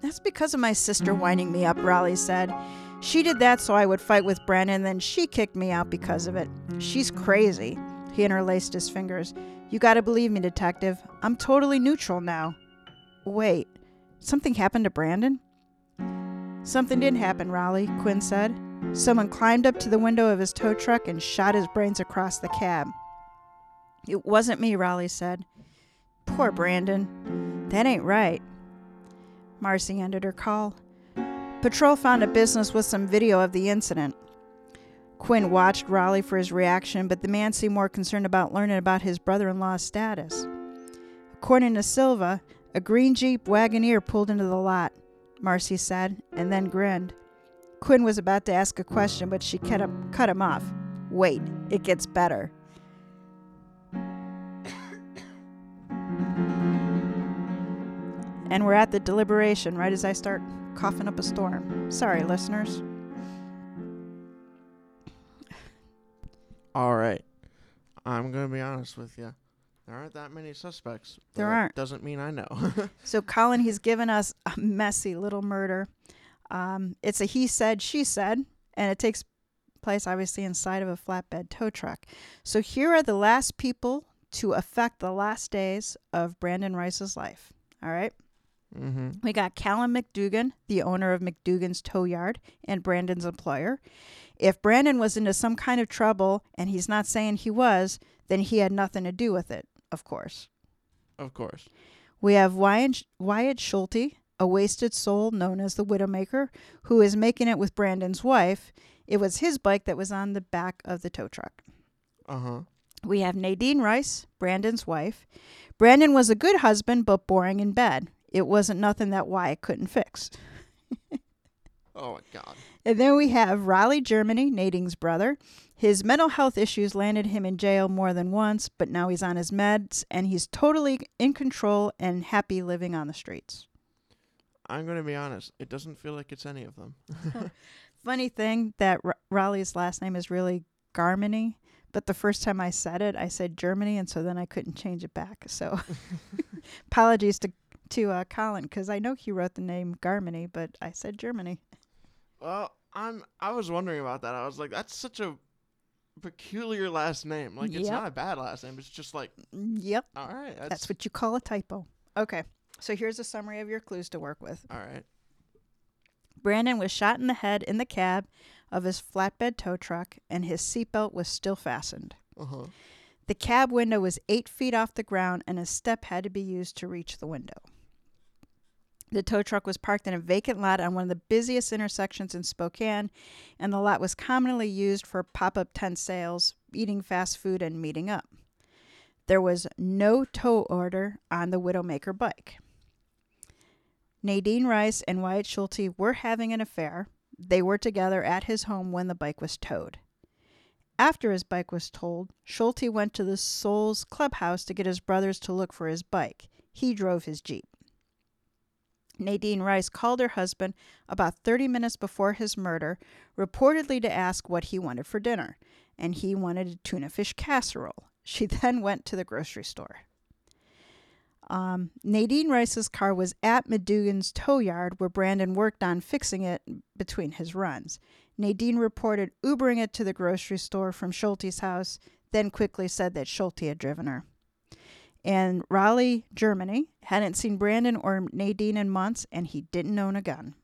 That's because of my sister winding me up, Raleigh said. She did that so I would fight with Brandon, then she kicked me out because of it. She's crazy. He interlaced his fingers. You gotta believe me, detective. I'm totally neutral now. Wait, something happened to Brandon? Something didn't happen, Raleigh, Quinn said. Someone climbed up to the window of his tow truck and shot his brains across the cab. It wasn't me, Raleigh said. Poor Brandon. That ain't right. Marcy ended her call. Patrol found a business with some video of the incident. Quinn watched Raleigh for his reaction, but the man seemed more concerned about learning about his brother in law's status. According to Silva, a green Jeep Wagoneer pulled into the lot, Marcy said, and then grinned. Quinn was about to ask a question, but she cut him, cut him off. Wait, it gets better. and we're at the deliberation right as I start coughing up a storm. Sorry, listeners. All right. I'm going to be honest with you. There aren't that many suspects. There aren't. Doesn't mean I know. So, Colin, he's given us a messy little murder. Um, it's a he said, she said, and it takes place obviously inside of a flatbed tow truck. So, here are the last people to affect the last days of Brandon Rice's life. All right. Mm-hmm. We got Callum McDougan, the owner of McDougan's Tow Yard and Brandon's employer. If Brandon was into some kind of trouble, and he's not saying he was, then he had nothing to do with it, of course. Of course. We have Wyatt, Wyatt Schulte, a wasted soul known as the Widowmaker, who is making it with Brandon's wife. It was his bike that was on the back of the tow truck. Uh huh. We have Nadine Rice, Brandon's wife. Brandon was a good husband, but boring in bed. It wasn't nothing that Wyatt couldn't fix. Oh my God. And then we have Raleigh Germany, Nadine's brother. His mental health issues landed him in jail more than once, but now he's on his meds and he's totally in control and happy living on the streets. I'm going to be honest. It doesn't feel like it's any of them. Funny thing that R- Raleigh's last name is really Garmany, but the first time I said it, I said Germany, and so then I couldn't change it back. So apologies to to uh, Colin because I know he wrote the name Garmany, but I said Germany. Well, I'm. I was wondering about that. I was like, that's such a peculiar last name. Like, it's Yep. not a bad last name. It's just like, Yep, all right, that's, that's what you call a typo. Okay, so here's a summary of your clues to work with. all right. Brandon was shot in the head in the cab of his flatbed tow truck, and his seatbelt was still fastened. Uh huh. The cab window was eight feet off the ground, and a step had to be used to reach the window. The tow truck was parked in a vacant lot on one of the busiest intersections in Spokane, and the lot was commonly used for pop up tent sales, eating fast food, and meeting up. There was no tow order on the Widowmaker bike. Nadine Rice and Wyatt Schulte were having an affair. They were together at his home when the bike was towed. After his bike was towed, Schulte went to the Souls clubhouse to get his brothers to look for his bike. He drove his Jeep. Nadine Rice called her husband about 30 minutes before his murder, reportedly to ask what he wanted for dinner, and he wanted a tuna fish casserole. She then went to the grocery store. Um, Nadine Rice's car was at McDougan's tow yard where Brandon worked on fixing it between his runs. Nadine reported Ubering it to the grocery store from Schulte's house, then quickly said that Schulte had driven her. And Raleigh, Germany, hadn't seen Brandon or Nadine in months, and he didn't own a gun.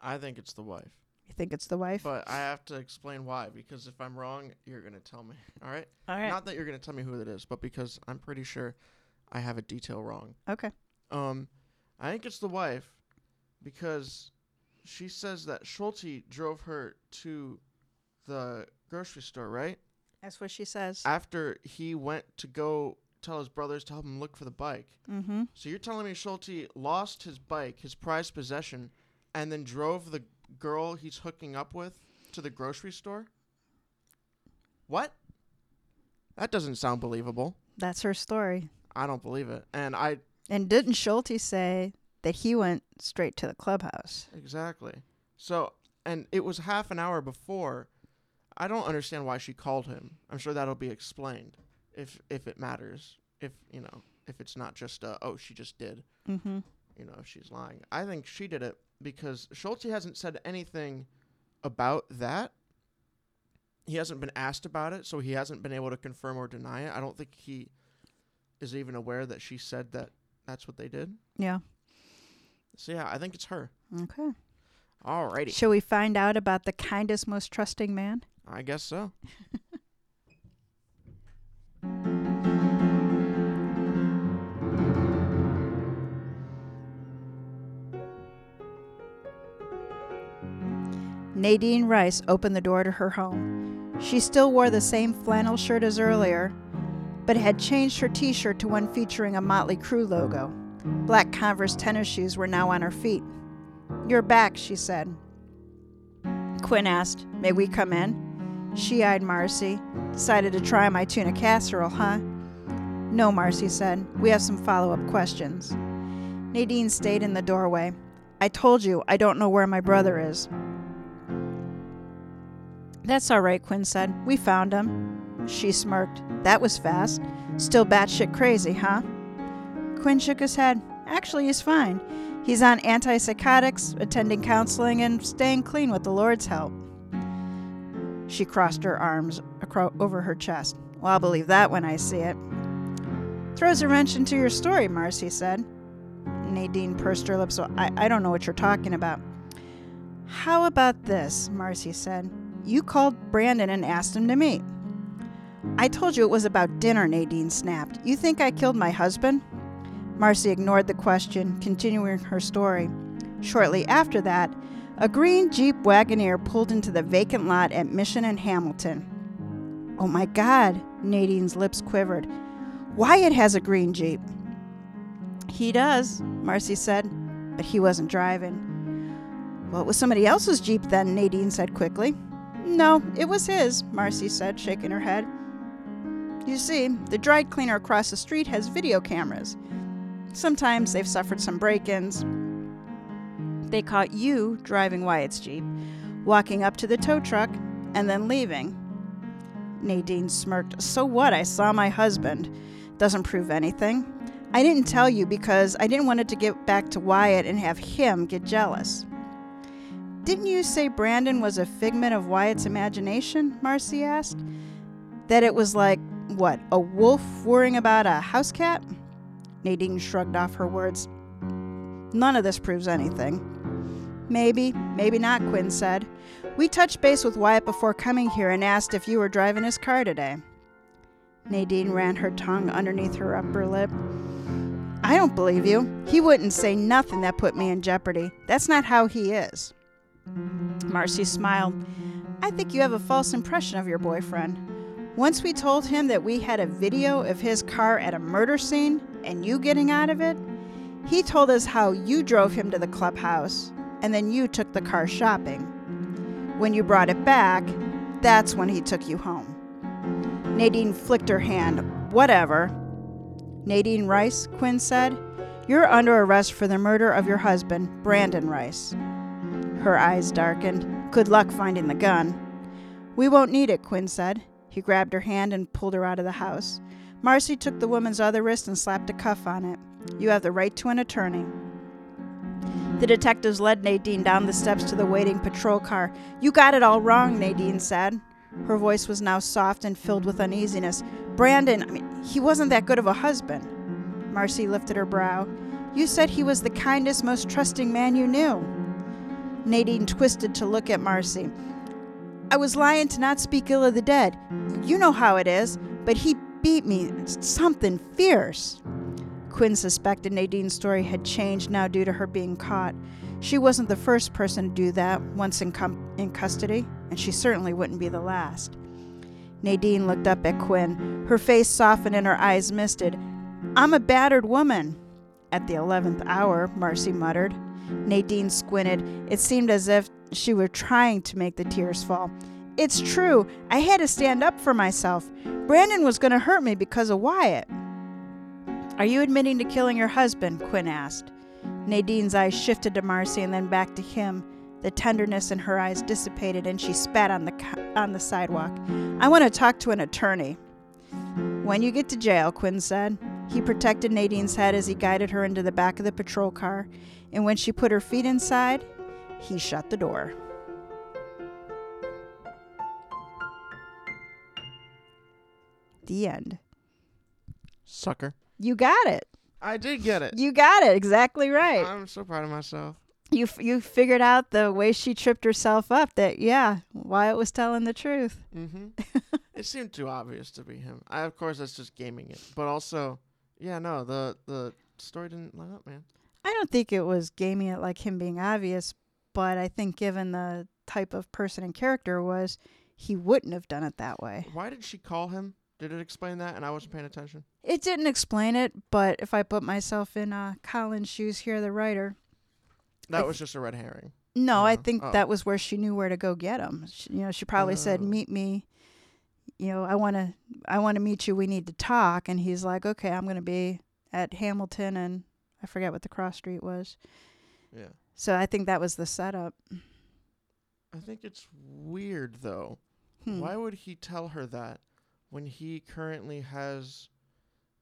I think it's the wife, You think it's the wife? but I have to explain why. Because if I'm wrong, you're gonna tell me. All right. All right. Not that you're gonna tell me who it is, but because I'm pretty sure I have a detail wrong. okay. Um, I think it's the wife because she says that Schulte drove her to the grocery store, right? That's what she says. after he went to go tell his brothers to help him look for the bike. mm-hmm. So you're telling me Schulte lost his bike, his prized possession, and then drove the girl he's hooking up with to the grocery store? What? That doesn't sound believable. That's her story. I don't believe it. And I And didn't Schulte say that he went straight to the clubhouse? exactly. So and it was half an hour before. I don't understand why she called him. I'm sure that'll be explained if if it matters. If, you know, if it's not just uh, oh, she just did. Mm-hmm. you know, if she's lying. I think she did it because Schulte hasn't said anything about that. He hasn't been asked about it, so he hasn't been able to confirm or deny it. I don't think he is even aware that she said that that's what they did. Yeah. So yeah, I think it's her. Okay. Alrighty. Shall we find out about the kindest, most trusting man? I guess so. Nadine Rice opened the door to her home. She still wore the same flannel shirt as earlier, but had changed her t shirt to one featuring a Motley Crue logo. Black Converse tennis shoes were now on her feet. You're back, she said. Quinn asked, May we come in? She eyed Marcy. Decided to try my tuna casserole, huh? No, Marcy said. We have some follow up questions. Nadine stayed in the doorway. I told you, I don't know where my brother is. That's all right, Quinn said. We found him. She smirked. That was fast. Still batshit crazy, huh? Quinn shook his head. Actually, he's fine. He's on antipsychotics, attending counseling, and staying clean with the Lord's help. She crossed her arms over her chest. Well, I'll believe that when I see it. Throws a wrench into your story, Marcy said. Nadine pursed her lips. I, I don't know what you're talking about. How about this? Marcy said. You called Brandon and asked him to meet. I told you it was about dinner, Nadine snapped. You think I killed my husband? Marcy ignored the question, continuing her story. Shortly after that, a green Jeep Wagoneer pulled into the vacant lot at Mission and Hamilton. Oh my God, Nadine's lips quivered. Wyatt has a green Jeep. He does, Marcy said, but he wasn't driving. Well, it was somebody else's Jeep then, Nadine said quickly. No, it was his, Marcy said, shaking her head. You see, the dry cleaner across the street has video cameras. Sometimes they've suffered some break ins. They caught you driving Wyatt's Jeep, walking up to the tow truck, and then leaving. Nadine smirked. So what? I saw my husband. Doesn't prove anything. I didn't tell you because I didn't want it to get back to Wyatt and have him get jealous. Didn't you say Brandon was a figment of Wyatt's imagination? Marcy asked. That it was like, what, a wolf worrying about a house cat? Nadine shrugged off her words. None of this proves anything. Maybe, maybe not, Quinn said. We touched base with Wyatt before coming here and asked if you were driving his car today. Nadine ran her tongue underneath her upper lip. I don't believe you. He wouldn't say nothing that put me in jeopardy. That's not how he is. Marcy smiled. I think you have a false impression of your boyfriend. Once we told him that we had a video of his car at a murder scene and you getting out of it, he told us how you drove him to the clubhouse and then you took the car shopping. When you brought it back, that's when he took you home. Nadine flicked her hand. Whatever. Nadine Rice, Quinn said, You're under arrest for the murder of your husband, Brandon Rice. Her eyes darkened. Good luck finding the gun. We won't need it, Quinn said. He grabbed her hand and pulled her out of the house. Marcy took the woman's other wrist and slapped a cuff on it. You have the right to an attorney. The detectives led Nadine down the steps to the waiting patrol car. You got it all wrong, Nadine said. Her voice was now soft and filled with uneasiness. Brandon, I mean, he wasn't that good of a husband. Marcy lifted her brow. You said he was the kindest, most trusting man you knew. Nadine twisted to look at Marcy. I was lying to not speak ill of the dead. You know how it is, but he beat me something fierce. Quinn suspected Nadine's story had changed now due to her being caught. She wasn't the first person to do that once in, com- in custody, and she certainly wouldn't be the last. Nadine looked up at Quinn. Her face softened and her eyes misted. I'm a battered woman. At the eleventh hour, Marcy muttered. Nadine squinted. It seemed as if she were trying to make the tears fall. It's true. I had to stand up for myself. Brandon was going to hurt me because of Wyatt. Are you admitting to killing your husband? Quinn asked. Nadine's eyes shifted to Marcy and then back to him. The tenderness in her eyes dissipated and she spat on the on the sidewalk. I want to talk to an attorney. When you get to jail, Quinn said. He protected Nadine's head as he guided her into the back of the patrol car, and when she put her feet inside, he shut the door. The end. Sucker. You got it. I did get it. You got it exactly right. I'm so proud of myself. You f- you figured out the way she tripped herself up. That yeah, Wyatt was telling the truth. Mm-hmm. it seemed too obvious to be him. I, of course, that's just gaming it, but also, yeah, no, the the story didn't line up, man. I don't think it was gaming it like him being obvious, but I think given the type of person and character was, he wouldn't have done it that way. Why did she call him? Did it explain that? And I wasn't paying attention. It didn't explain it, but if I put myself in uh, Colin's shoes here, the writer, That I was just a red herring. no, I think Oh. that was where she knew where to go get him. She, you know, she probably said, Oh. "Meet me." You know, I want to, I want to meet you. We need to talk. And he's like, "Okay, I'm going to be at Hamilton and I forget what the cross street was." Yeah. So I think that was the setup. I think it's weird though. Hmm. Why would he tell her that when he currently has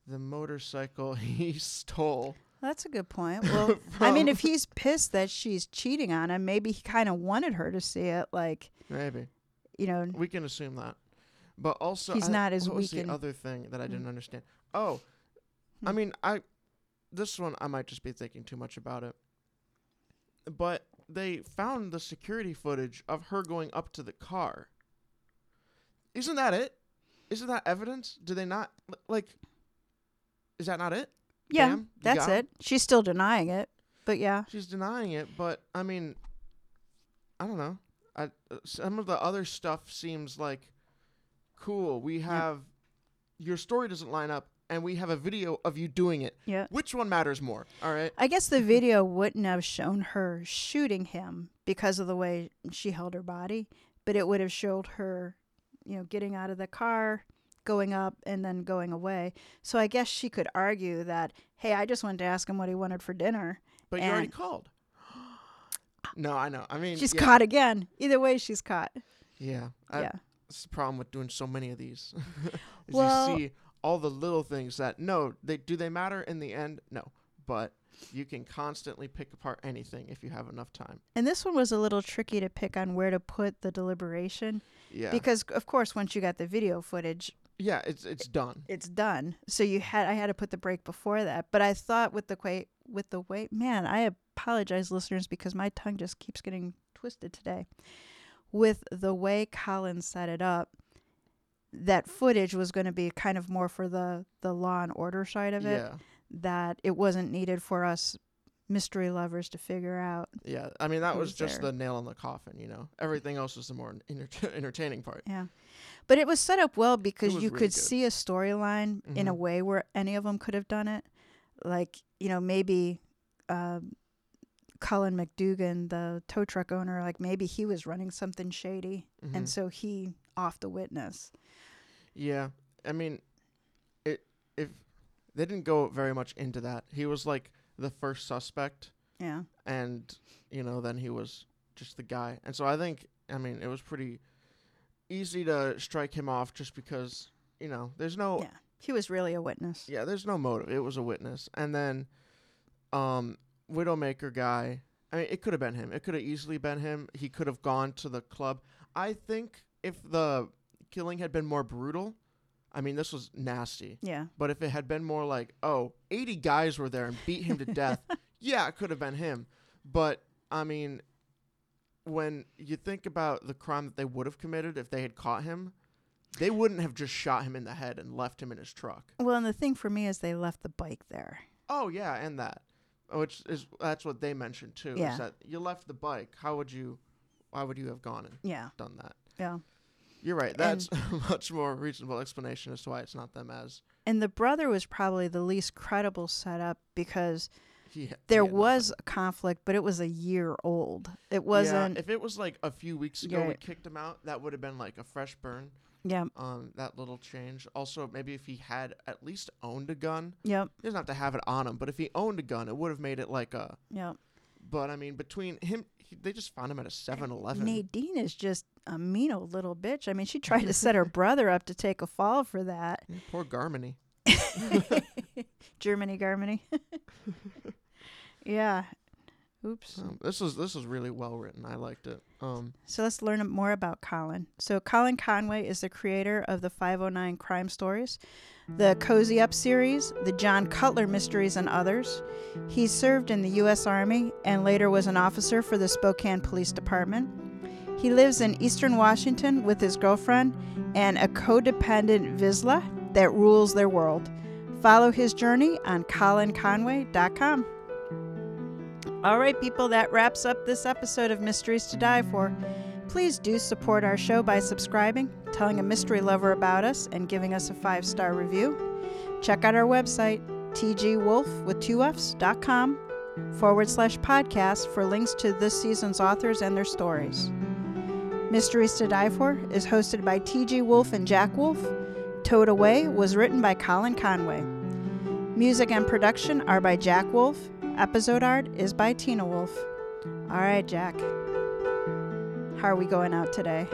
the motorcycle he stole? That's a good point. Well, I mean, if he's pissed that she's cheating on him, maybe he kind of wanted her to see it. Like, maybe you know, we can assume that, but also He's I- not as what was the other thing that I Hmm. didn't understand? Oh, I Hmm. mean, I this one I might just be thinking too much about it, but they found the security footage of her going up to the car. Isn't that it? Isn't that evidence? Do they not like? Is that not it? yeah, that's it. She's still denying it, but yeah, She's denying it, but I mean, I don't know. I uh, some of the other stuff seems like cool. We have your story doesn't line up, and we have a video of you doing it. yeah. Which one matters more? All right. I guess the video wouldn't have shown her shooting him because of the way she held her body, but it would have showed her, you know, getting out of the car, going up, and then going away. So I guess she could argue that, hey, I just went to ask him what he wanted for dinner. But you already called. no, I know. I mean, She's yeah, caught again. Either way, she's caught. Yeah. I, yeah. That's the problem with doing so many of these. Well- you see all the little things that no, they do they matter in the end? No, but you can constantly pick apart anything if you have enough time. And this one was a little tricky to pick on where to put the deliberation Yeah. because, of course, once you got the video footage, yeah, it's it's done. it's done. So you had I had to put the break before that. But I thought with the way with the way man, I apologize listeners because my tongue just keeps getting twisted today. With the way Colin set it up, that footage was going to be kind of more for the the law and order side of it Yeah. that it wasn't needed for us mystery lovers to figure out. Yeah, I mean that was just there. the nail in the coffin, you know. Everything else was the more enter- entertaining part. Yeah. But it was set up well because you really could good. see a storyline in a Mhm. way where any of them could have done it. Like, you know, maybe um, Cullen McDougan, the tow truck owner, like maybe he was running something shady. Mhm. And so he off the witness. Yeah, I mean, it if they didn't go very much into that. He was like the first suspect, Yeah. and you know then he was just the guy. And so I think, I mean, it was pretty easy to strike him off just because you know there's no Yeah. He was really a witness. Yeah, there's no motive. It was a witness. And then um Widowmaker guy, I mean it could have been him. It could have easily been him. He could have gone to the club. I think if the killing had been more brutal, I mean this was nasty. Yeah. But if it had been more like, oh, 80 guys were there and beat him to death, yeah, it could have been him. But I mean when you think about the crime that they would have committed if they had caught him, they wouldn't have just shot him in the head and left him in his truck. Well, and the thing for me is they left the bike there. Oh yeah, and that, which is that's what they mentioned too. Yeah. Is that you left the bike? How would you? Why would you have gone and Yeah. done that? Yeah. You're right. That's a much more reasonable explanation as to why it's not them as And the brother was probably the least credible setup because he. ha- he there was nothing. a conflict, but it was a year old. It wasn't. if it was like a few weeks ago yeah. we kicked him out, that would have been like a fresh burn. Yeah. Um, that little change. Also, maybe if he had at least owned a gun, Yep. he doesn't have to have it on him. But if he owned a gun, it would have made it like a. Yep. But I mean, between him, he, they just found him at a 7-Eleven. Nadine is just a mean old little bitch. I mean, she tried to set her brother up to take a fall for that. Yeah, Poor Garmany. Germany, Germany. yeah. Oops. Um, this is this is really well written. I liked it. Um, So let's learn more about Colin. So Colin Conway is the creator of the 509 crime stories, the Cozy Up series, the John Cutler mysteries, and others. He served in the U.S. Army and later was an officer for the Spokane Police Department. He lives in eastern Washington with his girlfriend and a codependent Vizsla that rules their world. Follow his journey on colinconway.com. All right, people, that wraps up this episode of Mysteries to Die For. Please do support our show by subscribing, telling a mystery lover about us, and giving us a five star review. Check out our website, tgwolf with two F's.com forward slash podcast for links to this season's authors and their stories. Mysteries to Die For is hosted by TG Wolf and Jack Wolf. Towed Away was written by Colin Conway. Music and production are by Jack Wolf. Episode art is by Tina Wolf. All right, Jack. How are we going out today?